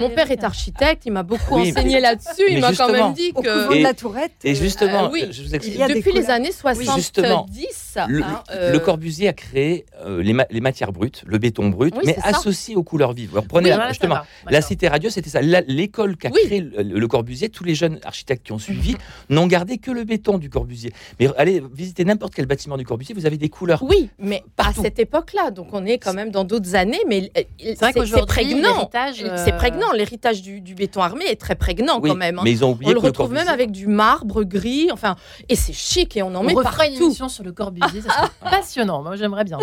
Mon père est architecte, il m'a beaucoup enseigné là-dessus, il m'a quand même dit Au que... couvent Et- de la Tourette. Et euh, justement, je vous explique. Depuis les années justement. 70, Le, hein, Corbusier a créé les matières brutes, le béton brut, Oui, mais associé aux couleurs vives. Alors, prenez Oui, la- voilà, ça justement va, la cité radio, c'était ça. L'école qui a Oui. créé le, le Corbusier, tous les jeunes architectes qui ont suivi n'ont gardé que le béton du Corbusier. Mais allez visiter n'importe quel bâtiment du Corbusier, vous avez des couleurs. Oui, mais à Partout. cette époque-là, donc on est quand même dans d'autres années, mais euh, C'est vrai c'est qu'aujourd'hui, prégnant. euh, C'est prégnant, l'héritage du, du béton armé est très prégnant Oui, quand même. hein. mais ils ont oublié On le retrouve même Corbusier- avec du marbre gris, enfin, et c'est chic et on en On met refera une partout. émission sur le Corbusier, ça serait passionnant. Moi, j'aimerais bien.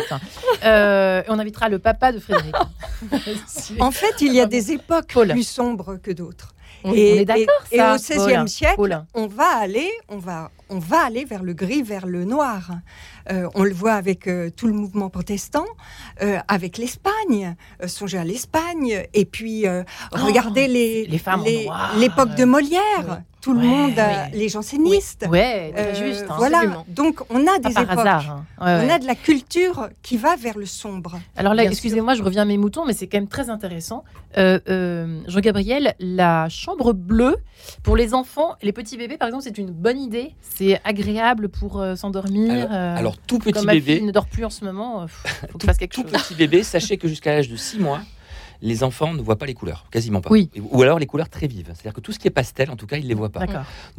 Euh, on invitera le papa de Frédéric. En fait, il y a des époques Paul. plus sombres que d'autres. on, Et- on est d'accord, et- ça, et au XVIe siècle, Paul. on va aller, on va, on va aller vers le gris, vers le noir. Euh, on le voit avec euh, tout le mouvement protestant, euh, avec l'Espagne. Songez à l'Espagne, et puis euh, regardez les les femmes l'époque de Molière. Ouais. tout le Ouais, monde, oui. les jansénistes. Euh, juste. hein. voilà. Absolument. Donc on a des époques. hasard. hein. On a de la culture qui va vers le sombre. Alors là, excusez-moi, je reviens à mes moutons, mais c'est quand même très intéressant. Jean-Gabriel, la chambre bleue, pour les enfants, les petits bébés, par exemple, c'est une bonne idée. C'est agréable pour euh, s'endormir. Alors, euh, alors, tout petit comme bébé, ne dort plus en ce moment, il faut que je fasse quelque tout chose. petit bébé, sachez que jusqu'à l'âge de 6 mois, les enfants ne voient pas les couleurs, quasiment pas. Oui. Ou alors les couleurs très vives. C'est-à-dire que tout ce qui est pastel, en tout cas, il ne les voit pas.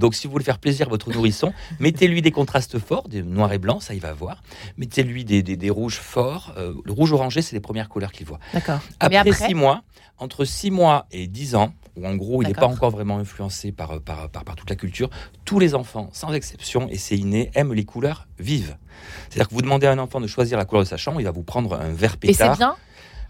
Donc, si vous voulez faire plaisir à votre nourrisson, mettez-lui des contrastes forts, des noirs et blancs, ça il va voir. Mettez-lui des, des- des rouges forts. Euh, le rouge orangé, c'est les premières couleurs qu'il voit. D'accord. Après, 6 mois, entre 6 mois et 10 ans, où en gros, il n'est pas encore vraiment influencé par, par, par, par toute la culture, tous les enfants, sans exception, et c'est inné, aiment les couleurs vives. C'est-à-dire que vous demandez à un enfant de choisir la couleur de sa chambre, il va vous prendre un vert et c'est pétard. bien.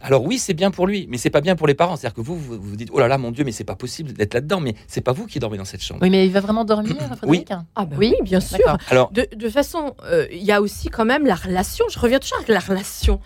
Alors oui, c'est bien pour lui, mais c'est pas bien pour les parents. C'est-à-dire que vous, vous vous dites, oh là là, mon Dieu, mais c'est pas possible d'être là-dedans, mais c'est pas vous qui dormez dans cette chambre. Oui, mais il va vraiment dormir, Frédéric Ah bah Oui, oui, bien sûr. Alors, De, de façon, euh, il y a aussi quand même la relation. Je reviens toujours avec la relation.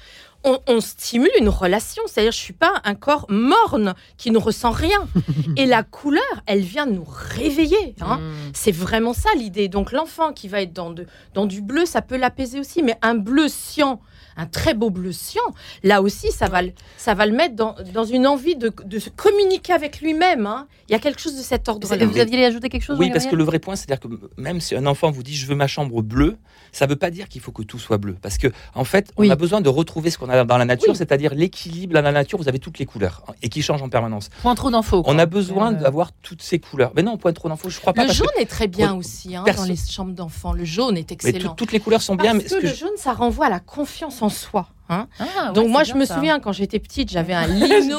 On, on stimule une relation, c'est-à-dire je suis pas un corps morne qui ne ressent rien. Et la couleur, elle vient nous réveiller. hein. Mm. C'est vraiment ça l'idée. Donc l'enfant qui va être dans, de- dans du bleu, ça peut l'apaiser aussi, mais un bleu cyan, un très beau bleu cyan, là aussi, ça va, le- ça va le mettre dans, dans une envie de, de se communiquer avec lui-même. hein. Il y a quelque chose de cet ordre-là. Vous aviez ajouté quelque chose oui, parce que le vrai point, c'est-à-dire que même si un enfant vous dit, je veux ma chambre bleue, ça veut pas dire qu'il faut que tout soit bleu. Parce que, en fait, on Oui. a besoin de retrouver ce qu'on a dans la nature, Oui. c'est-à-dire l'équilibre. Dans la nature, vous avez toutes les couleurs hein, et qui changent en permanence. Point trop d'infos. On a besoin Euh, d'avoir toutes ces couleurs. Mais non, point trop d'infos, je crois pas. Le que- jaune est très bien aussi hein, dans les chambres d'enfants. Le jaune est excellent. tout- toutes les couleurs sont bien. Parce Mais que que le je- jaune, ça renvoie à la confiance en soi. Hein. ah, ouais, Donc moi, je me ça. souviens quand j'étais petite, j'avais un lino,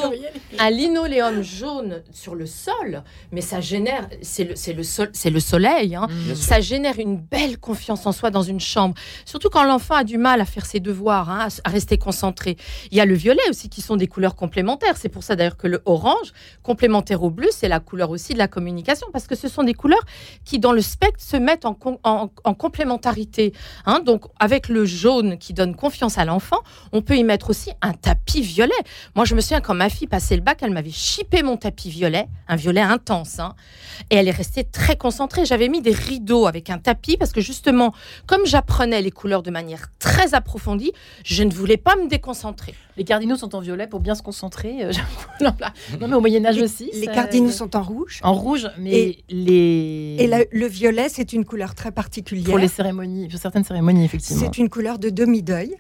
un linoléum jaune sur le sol, mais ça génère, c'est le, le, sol, le soleil, hein. Mm. Ça génère une belle confiance en soi dans une chambre. Surtout quand l'enfant a du mal à faire ses devoirs, hein, à rester concentré. Il y a le violet aussi qui sont des couleurs complémentaires. C'est pour ça d'ailleurs que le orange, complémentaire au bleu, c'est la couleur aussi de la communication, parce que ce sont des couleurs qui, dans le spectre, se mettent en, com- en- en complémentarité. Donc avec le jaune qui donne confiance à l'enfant, on peut y mettre aussi un tapis violet. Moi, je me souviens quand ma fille passait le bac, elle m'avait chippé mon tapis violet, un violet intense, hein, et elle est restée très concentrée. J'avais mis des rideaux avec un tapis parce que justement, comme j'apprenais les couleurs de manière très approfondie, je ne voulais pas me déconcentrer. Les cardinaux sont en violet pour bien se concentrer. euh, j'avoue. non, mais au Moyen-Âge aussi. Les ça- cardinaux sont en rouge. en rouge, mais Et- les. Et la- le violet, c'est une couleur très particulière. Pour les cérémonies, pour certaines cérémonies, effectivement. C'est une couleur de demi-deuil.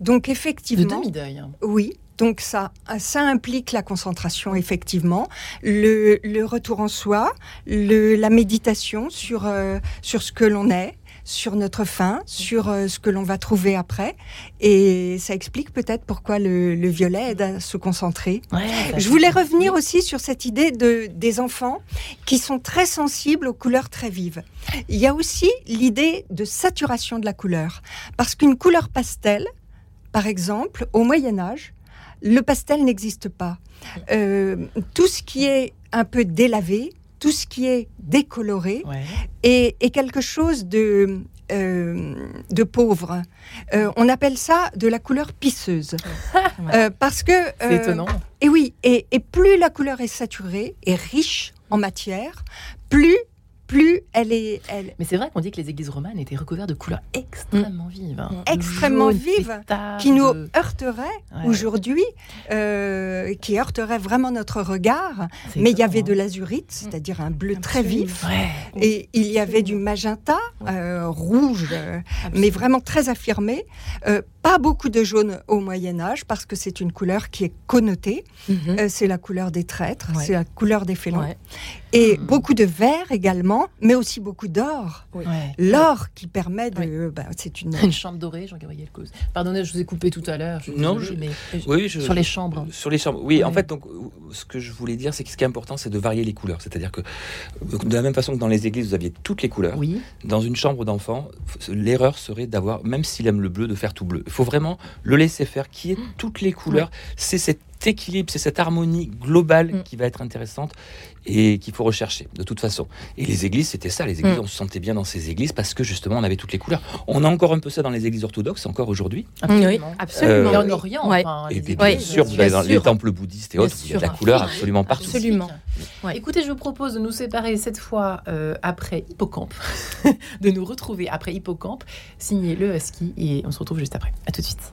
Donc De effectivement, demi-deuil. hein. oui. Donc ça, ça implique la concentration, effectivement, le, le retour en soi, le, la méditation sur, euh, sur ce que l'on est, sur notre fin, sur euh, ce que l'on va trouver après. Et ça explique peut-être pourquoi le, le violet aide à se concentrer. Ouais, ça- Je voulais revenir aussi sur cette idée de, des enfants qui sont très sensibles aux couleurs très vives. Il y a aussi l'idée de saturation de la couleur. Parce qu'une couleur pastel, par exemple, au Moyen Âge, le pastel n'existe pas. Euh, tout ce qui est un peu délavé, tout ce qui est décoloré, Ouais. est, est quelque chose de, euh, de pauvre. Euh, on appelle ça de la couleur pisseuse. Parce que... C'est étonnant. et oui, et, et plus la couleur est saturée et riche en matière, plus, plus elle est elle, Mais c'est vrai qu'on dit que les églises romanes étaient recouvertes de couleurs extrêmement vives. hein. Mm. Extrêmement Jaune, vives, qui nous Ouais. aujourd'hui, euh, qui heurterait vraiment notre regard. Mais il y avait de l'azurite, c'est-à-dire un bleu très vif. Ouais. Et il y avait du magenta, euh, rouge, euh, mais vraiment très affirmé. Euh, pas beaucoup de jaune au Moyen Âge parce que c'est une couleur qui est connotée. Mhm. Euh, c'est la couleur des traîtres, Ouais. c'est la couleur des félons. Et Hmm. beaucoup de vert également, mais aussi beaucoup d'or. Ouais. L'or qui permet de. bah, c'est une. Une chambre dorée, Jean-Gabriel Cause. Pardonnez, je vous ai coupé tout à l'heure. je Non, désolée, mais Oui, je- sur les chambres. Sur les chambres. Oui, en Ouais. fait, donc, euh, ce que je voulais dire, c'est que ce qui est important, c'est de varier les couleurs. C'est-à-dire que, euh, de la même façon que dans les églises, vous aviez toutes les couleurs. Oui. Dans une chambre d'enfant, l'erreur serait d'avoir, même s'il aime le bleu, de faire tout bleu. Il faut vraiment le laisser faire, qui est toutes les couleurs. C'est cette équilibre, c'est cette harmonie globale Mm. qui va être intéressante et qu'il faut rechercher de toute façon. Et les églises, c'était ça. Les églises, Mm. on se sentait bien dans ces églises parce que justement, on avait toutes les couleurs. On a encore un peu ça dans les églises orthodoxes, encore aujourd'hui. Absolument. absolument. Et en Euh, Orient, Ouais. enfin, Et bien sûr, vous bien allez dans les sûr. temples bouddhistes et Bien autres, il y a de la sûr. couleur Oui. absolument partout. Absolument. Ouais. Écoutez, je vous propose de nous séparer cette fois euh, après Hippocampe, de nous retrouver après Hippocampe, signé le Husky, et on se retrouve juste après. À tout de suite.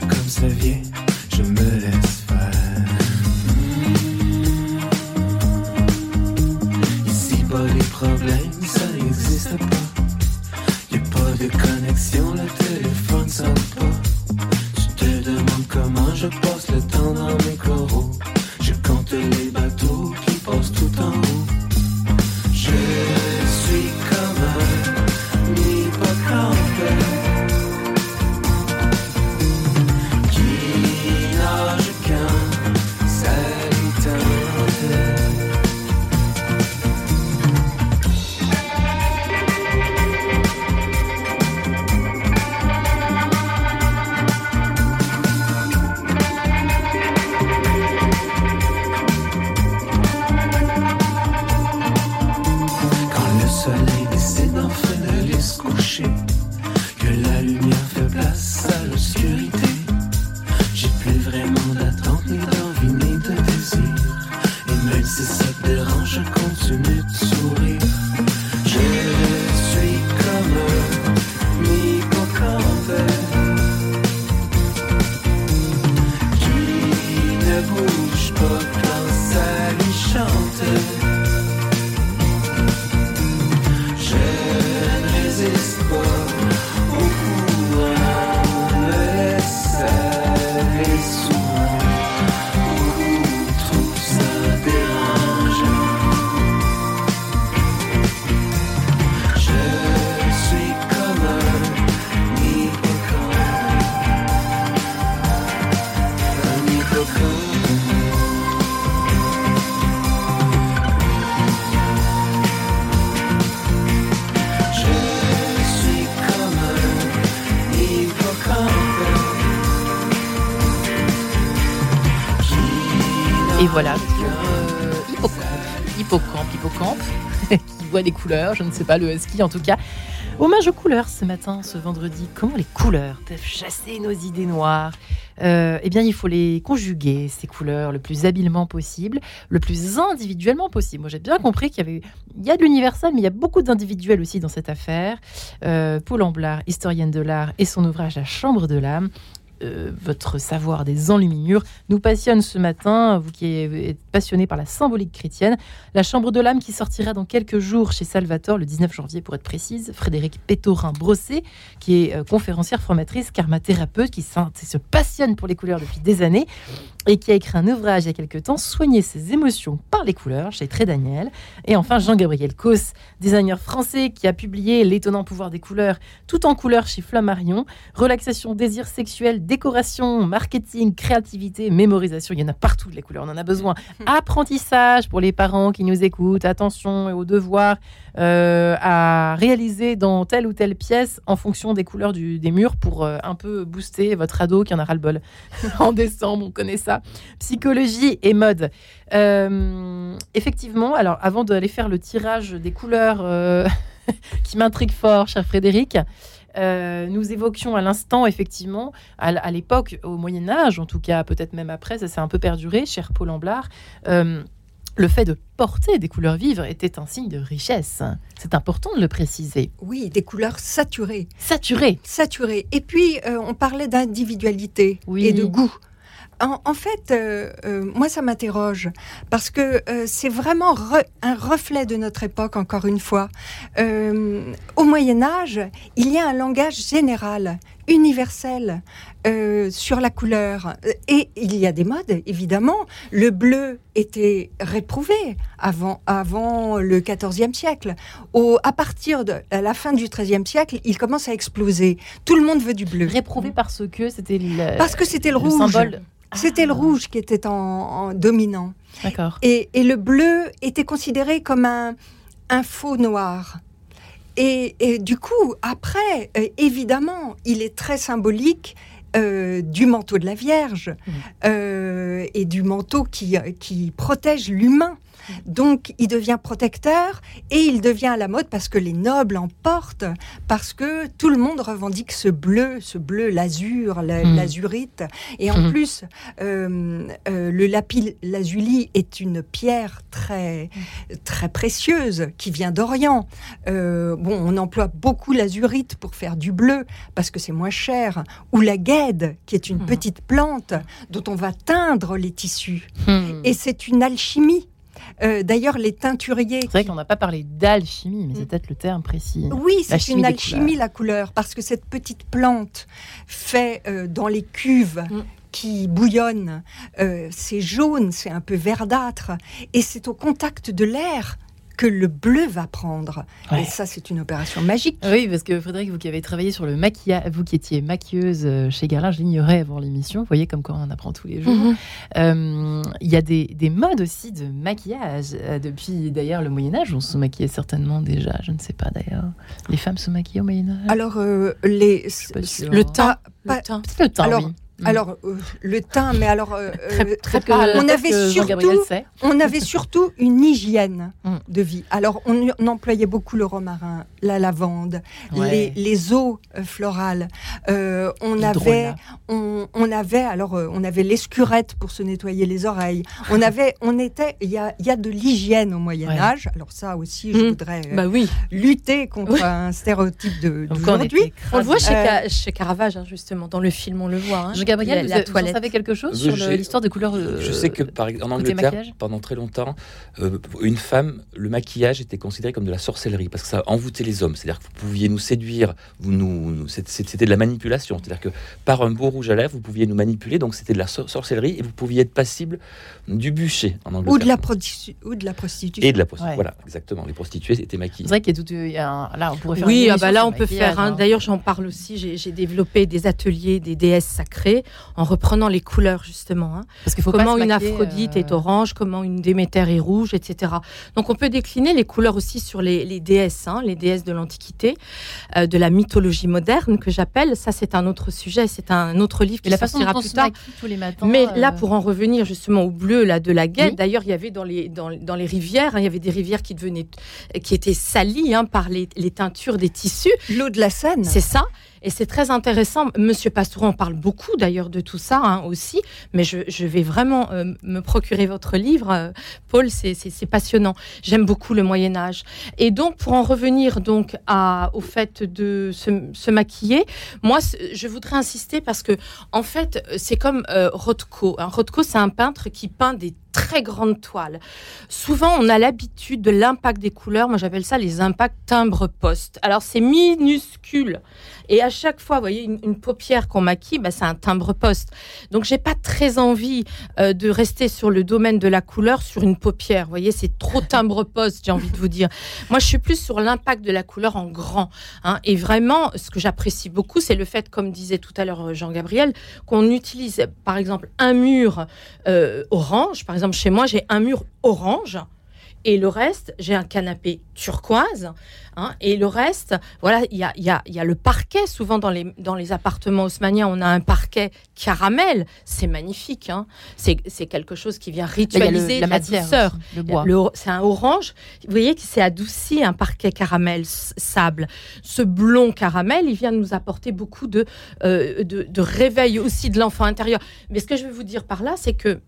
comme ça vient, je me laisse faire. Ici, pas les problèmes, ça n'existe pas. Y a pas de connexion, le téléphone sonne voit des couleurs, je ne sais pas, le Husky en tout cas. Hommage aux couleurs ce matin, ce vendredi. Comment les couleurs peuvent chasser nos idées noires Euh, Eh bien, il faut les conjuguer, ces couleurs, le plus habilement possible, le plus individuellement possible. Moi, j'ai bien compris qu'il y a de l'universel, mais il y a beaucoup d'individuel aussi dans cette affaire. Euh, Paul Amblard, historienne de l'art, et son ouvrage La Chambre de l'âme. Euh, votre savoir des enluminures nous passionne ce matin, vous qui êtes passionné par la symbolique chrétienne. La Chambre de l'âme qui sortira dans quelques jours chez Salvatore, le 19 janvier pour être précise. Frédéric Pétorin-Brossé, qui est euh, conférencière, formatrice, karmathérapeute, qui se passionne pour les couleurs depuis des années et qui a écrit un ouvrage il y a quelques temps, Soigner ses émotions par les couleurs, chez Très Daniel. Et enfin, Jean-Gabriel Cos, designer français, qui a publié L'étonnant pouvoir des couleurs, tout en couleurs chez Flammarion. Relaxation, désir sexuel, décoration, marketing, créativité, mémorisation. Il y en a partout de les couleurs, on en a besoin. Apprentissage pour les parents qui nous écoutent. Attention aux devoirs euh, à réaliser dans telle ou telle pièce en fonction des couleurs du- des murs pour euh, un peu booster votre ado qui en a ras-le-bol. en décembre, on connaît ça. Psychologie et mode. Euh, effectivement, alors avant d'aller faire le tirage des couleurs qui m'intrigue fort, cher Frédéric, euh, nous évoquions à l'instant, effectivement, à, l'époque, au Moyen Âge, en tout cas peut-être même après, ça s'est un peu perduré, cher Paul Amblard, euh, le fait de porter des couleurs vives était un signe de richesse. C'est important de le préciser. Oui, des couleurs saturées. Saturé. Saturées. Et puis, euh, on parlait d'individualité Oui. et de goût. En, fait, euh, euh, moi, ça m'interroge parce que euh, c'est vraiment un reflet de notre époque, encore une fois. Au Moyen Âge, il y a un langage général, universel. Euh, sur la couleur. Et il y a des modes, évidemment. Le bleu était réprouvé avant, avant le XIVe siècle. Au, à partir de à la fin du XIIIe siècle, il commence à exploser. Tout le monde veut du bleu. Réprouvé parce que c'était le, Parce que c'était le, le rouge. symbole. C'était le Ah. rouge qui était en, en dominant. D'accord. Et, et le bleu était considéré comme un, un faux noir. Et, et du coup, après, euh, évidemment, il est très symbolique euh, du manteau de la Vierge euh, et du manteau qui, qui protège l'humain. Donc, il devient protecteur et il devient à la mode parce que les nobles en portent, parce que tout le monde revendique ce bleu, ce bleu, l'azur, la- l'azurite. Et en Mhm. plus, euh, euh, le lapis lazuli est une pierre très, très précieuse qui vient d'Orient. Euh, bon, on emploie beaucoup l'azurite pour faire du bleu parce que c'est moins cher. Ou la guède, qui est une Mhm. petite plante dont on va teindre les tissus. Hmm. Et c'est une alchimie. Euh, D'ailleurs, les teinturiers. C'est vrai qu'on n'a pas parlé d'alchimie, mais c'est peut-être le terme précis. Oui, c'est une alchimie la couleur, parce que cette petite plante fait euh, dans les cuves Mm. qui bouillonnent, euh, c'est jaune, c'est un peu verdâtre, et c'est au contact de l'air que le bleu va prendre. Ouais. Et ça, c'est une opération magique. Oui, parce que Frédéric, vous qui avez travaillé sur le maquillage, vous qui étiez maquilleuse euh, chez Guerlain, je l'ignorais avant l'émission. Vous voyez comme quoi on apprend tous les jours. Mhm. Euh, Il y a des, des modes aussi de maquillage. Euh, depuis d'ailleurs le Moyen Âge, on se maquillait certainement déjà. Je ne sais pas d'ailleurs. Les femmes se maquillaient au Moyen Âge. Alors, euh, les. Le teint. pas- le teint. Le alors, oui. Mm. alors euh, le teint, mais alors, euh, très, euh, très on avait surtout on avait surtout une hygiène Mm. de vie. Alors, on, on employait beaucoup le romarin, la lavande, Ouais. les, les eaux euh, florales. Euh, on avait, on, on avait, alors, euh, on avait l'escurette pour se nettoyer les oreilles. On avait, on était, il y a, il y a de l'hygiène au Moyen Ouais. Âge. Alors ça aussi, je Mm. voudrais euh, Bah oui. lutter contre Oui. un stéréotype de Donc, on d'aujourd'hui. On le voit Euh, chez Caravage, hein, justement, dans le film, on le voit. hein. La- vous, la vous en toilette. savez quelque chose Oui, sur l'histoire des couleurs euh, Je sais que par, en Angleterre, maquillage pendant très longtemps, euh, une femme, le maquillage était considéré comme de la sorcellerie parce que ça envoûtait les hommes. C'est-à-dire que vous pouviez nous séduire, vous nous, c'était de la manipulation. C'est-à-dire que par un beau rouge à lèvres, vous pouviez nous manipuler, donc c'était de la sor- sorcellerie et vous pouviez être passible du bûcher en Angleterre. ou de la ou de la prostitution. et de la prostitution. Ouais. Voilà, exactement. Les prostituées étaient maquillées. C'est vrai qu'il y a tout. il y a un- là, on pourrait faire Oui, une ah bah là on peut faire. hein. hein. D'ailleurs, j'en parle aussi. J'ai développé des ateliers des déesses sacrées en reprenant les couleurs justement. hein. Parce qu'il faut comment une maquiller, Aphrodite euh, est orange, comment une Déméter est rouge, etc. Donc on peut décliner les couleurs aussi sur les, les déesses, hein, les déesses de l'Antiquité, euh, de la mythologie moderne que j'appelle. Ça, c'est un autre sujet, c'est un autre livre qui la sortira on plus se tard. tous les matins. Mais là, euh, pour en revenir justement au bleu là de la guêpe, Oui. d'ailleurs, il y avait dans les dans, dans les rivières, hein, il y avait des rivières qui devenaient qui étaient salies hein, par les, les teintures des tissus. L'eau de la Seine. C'est ça. Et c'est très intéressant. Monsieur Pastoureau en parle beaucoup d'ailleurs de tout ça hein, aussi. Mais je, vais vraiment euh, me procurer votre livre, euh, Paul. C'est- passionnant. J'aime beaucoup le Moyen Âge. Et donc pour en revenir donc au fait de se, maquiller, moi je voudrais insister parce que en fait c'est comme euh, Rothko. hein. Rothko c'est un peintre qui peint des très grandes toiles. Souvent, on a l'habitude de l'impact des couleurs. Moi, j'appelle ça les impacts timbre-poste. Alors, c'est minuscule. Et à chaque fois, vous voyez, une, une paupière qu'on maquille, bah, c'est un timbre-poste. Donc, j'ai pas très envie euh, de rester sur le domaine de la couleur sur une paupière. Vous voyez, c'est trop timbre-poste, j'ai envie de vous dire. Moi, je suis plus sur l'impact de la couleur en grand. hein. Et vraiment, ce que j'apprécie beaucoup, c'est le fait, comme disait tout à l'heure euh, Jean-Gabriel, qu'on utilise, par exemple, un mur euh, orange. Par exemple, chez moi, j'ai un mur orange. Et le reste, j'ai un canapé turquoise. hein, et le reste, voilà, il y a, y, a, y a le parquet. Souvent, dans les, dans les appartements haussmanniens, on a un parquet caramel. C'est magnifique. Hein. C'est quelque chose qui vient le- ritualiser la matière, douceur. aussi, le bois. Le- C'est un orange. Vous voyez que c'est adouci, un parquet caramel, sable. Ce blond caramel, il vient nous apporter beaucoup de, euh, de, de réveil aussi de l'enfant intérieur. Mais ce que je veux vous dire par là, c'est que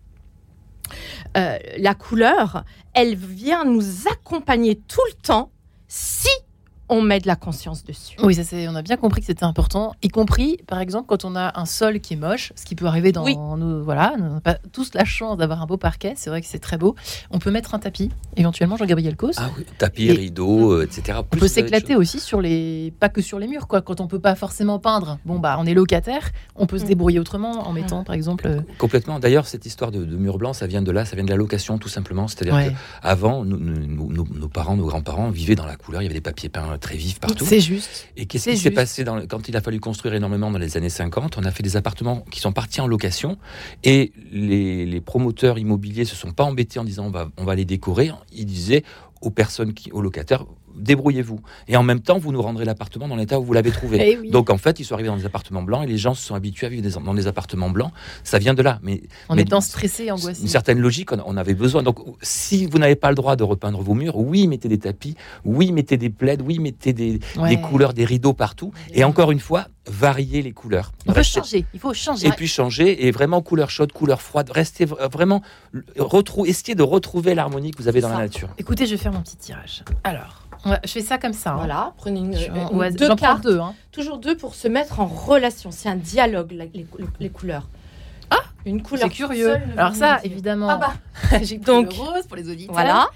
euh, la couleur, elle vient nous accompagner tout le temps si on met de la conscience dessus. Oui, ça c'est, on a bien compris que c'était important, y compris par exemple quand on a un sol qui est moche, ce qui peut arriver dans Oui. nos voilà, on n'a pas tous la chance d'avoir un beau parquet, c'est vrai que c'est très beau. On peut mettre un tapis, éventuellement Jean-Gabriel Cause. Ah oui, tapis, Et- rideaux, euh, etc. On Plus peut s'éclater aussi sur les, pas que sur les murs quoi. Quand on peut pas forcément peindre, bon bah on est locataire, on peut se Mm. débrouiller autrement en mettant par exemple. euh, Complètement. D'ailleurs, cette histoire de, de mur blanc, ça vient de là, ça vient de la location, tout simplement. C'est-à-dire ouais. que avant, nous- nous- nos, nos parents, nos grands-parents vivaient dans la couleur. Il y avait des papiers peints très vifs partout. C'est juste. Et qu'est-ce qui s'est passé dans le- quand il a fallu construire énormément dans les années 50 On a fait des appartements qui sont partis en location et les, les promoteurs immobiliers se sont pas embêtés en disant on va, on va les décorer. Ils disaient aux personnes, qui, aux locataires, débrouillez-vous. Et en même temps, vous nous rendrez l'appartement dans l'état où vous l'avez trouvé. Eh oui. Donc en fait, ils sont arrivés dans des appartements blancs et les gens se sont habitués à vivre des- dans des appartements blancs. Ça vient de là. Mais En mais étant stressé, angoissé. une certaine logique, on, on avait besoin. Donc, si vous n'avez pas le droit de repeindre vos murs, oui, mettez des tapis, oui, mettez des plaids, oui, mettez des, Ouais. des couleurs, des rideaux partout. Et encore une fois, variez les couleurs. On peut Restez- changer. Il faut changer. Et puis changer, et vraiment couleur chaude, couleur froide. Restez vraiment, retrou essayez de retrouver l'harmonie que vous avez dans la nature. Écoutez, je vais faire mon petit tirage. Alors, je fais ça comme ça. hein. Voilà, prenez une, Je- une- hasard- deux cartes, deux. hein. toujours deux pour se mettre en relation. C'est un dialogue, la- les, cou- les couleurs. Ah, une couleur. C'est curieux. seule Alors ça, évidemment, Ah bah, j'ai pris Donc, le rose pour les auditeurs. voilà.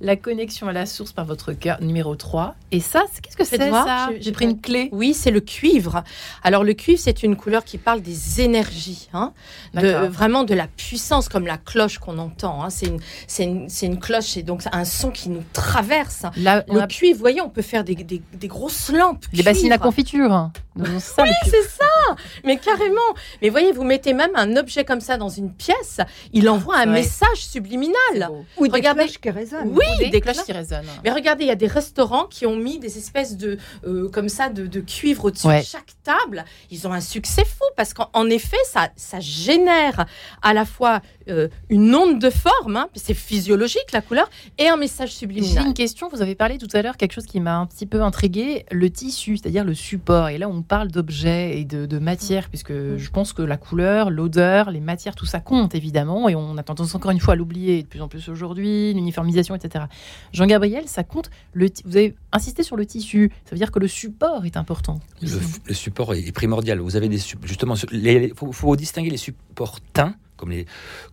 La connexion à la source par votre cœur, numéro 3. Et ça, qu'est-ce que c'est ça j'ai- pris une clé. Oui, c'est le cuivre. Alors le cuivre, c'est une couleur qui parle des énergies, hein, de, vraiment de la puissance, comme la cloche qu'on entend. hein. C'est une, une, cloche, c'est donc un son qui nous traverse. Là, Le a cuivre, vous voyez, on peut faire des, des- des grosses lampes. des bassines à confiture. Donc, c'est ça. C'est mais carrément. Mais voyez, vous mettez même un objet comme ça dans une pièce, il envoie un Ouais. message subliminal. Ou des Regardez. qui résonnent. Oui, Des, des cloches qui résonnent. Mais regardez, il y a des restaurants qui ont mis des espèces de euh, comme ça de, de cuivre au-dessus Ouais. de chaque table. Ils ont un succès fou parce qu'en en effet, ça, ça génère à la fois euh, une onde de forme, hein, c'est physiologique la couleur, et un message J'ai subliminal. une question. Vous avez parlé tout à l'heure quelque chose qui m'a un petit peu intrigué, le tissu, c'est-à-dire le support. Et là, on parle d'objets et de, de matières, puisque je pense que la couleur, l'odeur, les matières, tout ça compte évidemment. Et on a tendance encore une fois à l'oublier de plus en plus aujourd'hui, l'uniformisation, etc. Jean-Gabriel, ça compte. Le vous avez insisté sur le tissu. Ça veut dire que le support est important. Le, le support est primordial. Vous avez des justement, il faut, faut distinguer les supports teints comme les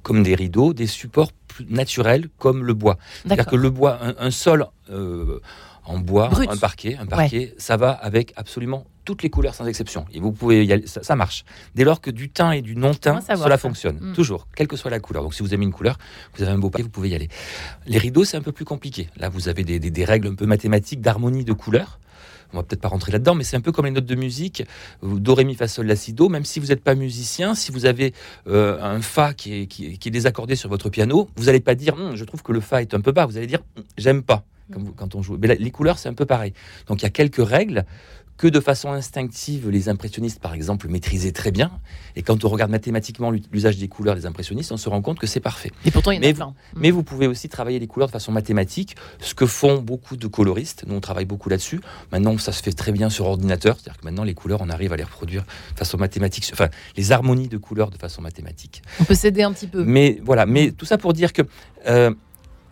comme des rideaux, des supports plus naturels comme le bois. C'est-à-dire que le bois, un, un sol euh, en bois, Brut. un parquet, un parquet, ça va avec absolument toutes les couleurs sans exception. Et vous pouvez y aller, ça, ça marche. Dès lors que du teint et du non teint, cela ça fonctionne Mm. toujours, quelle que soit la couleur. Donc si vous aimez une couleur, vous avez un beau parquet, vous pouvez y aller. Les rideaux, c'est un peu plus compliqué. Là, vous avez des, des- des règles un peu mathématiques d'harmonie de couleurs. On va peut-être pas rentrer là-dedans, mais c'est un peu comme les notes de musique. Vous- Do, ré, mi, fa, sol, la, si, do. Même si vous n'êtes pas musicien, si vous avez euh, un fa qui est, qui, est, qui est désaccordé sur votre piano, vous n'allez pas dire Hum, je trouve que le fa est un peu bas. Vous allez dire Hum, j'aime pas comme vous- quand on joue. Mais là, les couleurs, c'est un peu pareil. Donc il y a quelques règles que de façon instinctive, les impressionnistes, par exemple, maîtrisaient très bien. Et quand on regarde mathématiquement l'usage des couleurs des impressionnistes, on se rend compte que c'est parfait. Et pourtant, il y en Mais a vous- plein. Mais vous pouvez aussi travailler les couleurs de façon mathématique, ce que font beaucoup de coloristes. Nous, on travaille beaucoup là-dessus. Maintenant, ça se fait très bien sur ordinateur. C'est-à-dire que maintenant, les couleurs, on arrive à les reproduire de façon mathématique. Enfin, les harmonies de couleurs de façon mathématique. On peut s'aider un petit peu. Mais voilà, mais tout ça pour dire que euh,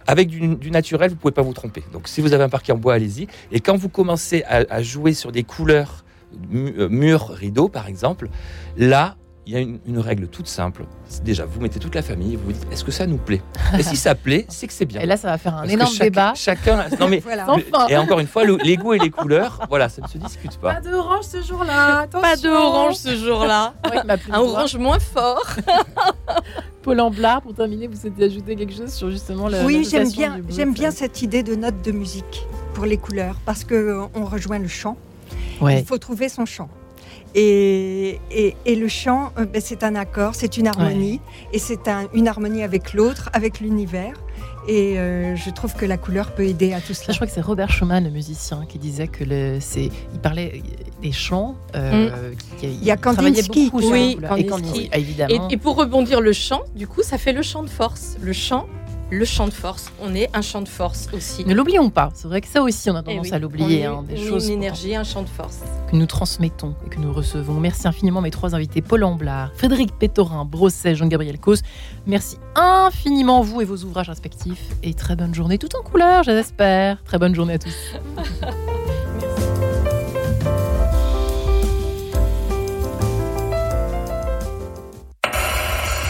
avec du, naturel, vous pouvez pas vous tromper. Donc, si vous avez un parquet en bois, allez-y. Et quand vous commencez à, à jouer sur des couleurs euh, murs, rideaux, par exemple, là, il y a une, une règle toute simple. Déjà, vous mettez toute la famille, vous vous dites, est-ce que ça nous plaît? Et si ça plaît, c'est que c'est bien. Et là, ça va faire un Parce énorme chaque- débat. Chacun. Non mais. Voilà. Le- et encore une fois, le- les goûts et les couleurs, voilà, ça ne se discute pas. de orange ce jour-là. Pas de orange ce jour-là. un orange moins fort. Paul Amblard, pour terminer, vous souhaitez ajouter quelque chose sur justement la Oui, j'aime bien, j'aime bien cette idée de note de musique pour les couleurs parce que euh, on rejoint le chant. Ouais. Il faut trouver son chant. Et, et, et le chant, euh, ben, c'est un accord, c'est une harmonie, et c'est un- une harmonie avec l'autre, avec l'univers. Et euh, je trouve que la couleur peut aider à tout Ça, cela. je crois que c'est Robert Schumann, le musicien, qui disait que le, c'est, il parlait des chants. euh, qui- Il y a Kandinsky. beaucoup sur Oui, la couleur. Et Kandinsky. Ah, Et, évidemment. et pour rebondir le chant, du coup, ça fait le chant de force. Le chant, le chant de force. On est un chant de force aussi. Ne l'oublions pas. C'est vrai que ça aussi, on a Eh tendance oui, à l'oublier. hein, des est choses Une énergie, un chant de force. que nous transmettons et que nous recevons. Merci infiniment mes trois invités, Paul Amblard, Frédéric Pétorin, Brosset, Jean-Gabriel Cause. Merci infiniment vous et vos ouvrages respectifs. Et très bonne journée tout en couleur, j'espère. Très bonne journée à tous.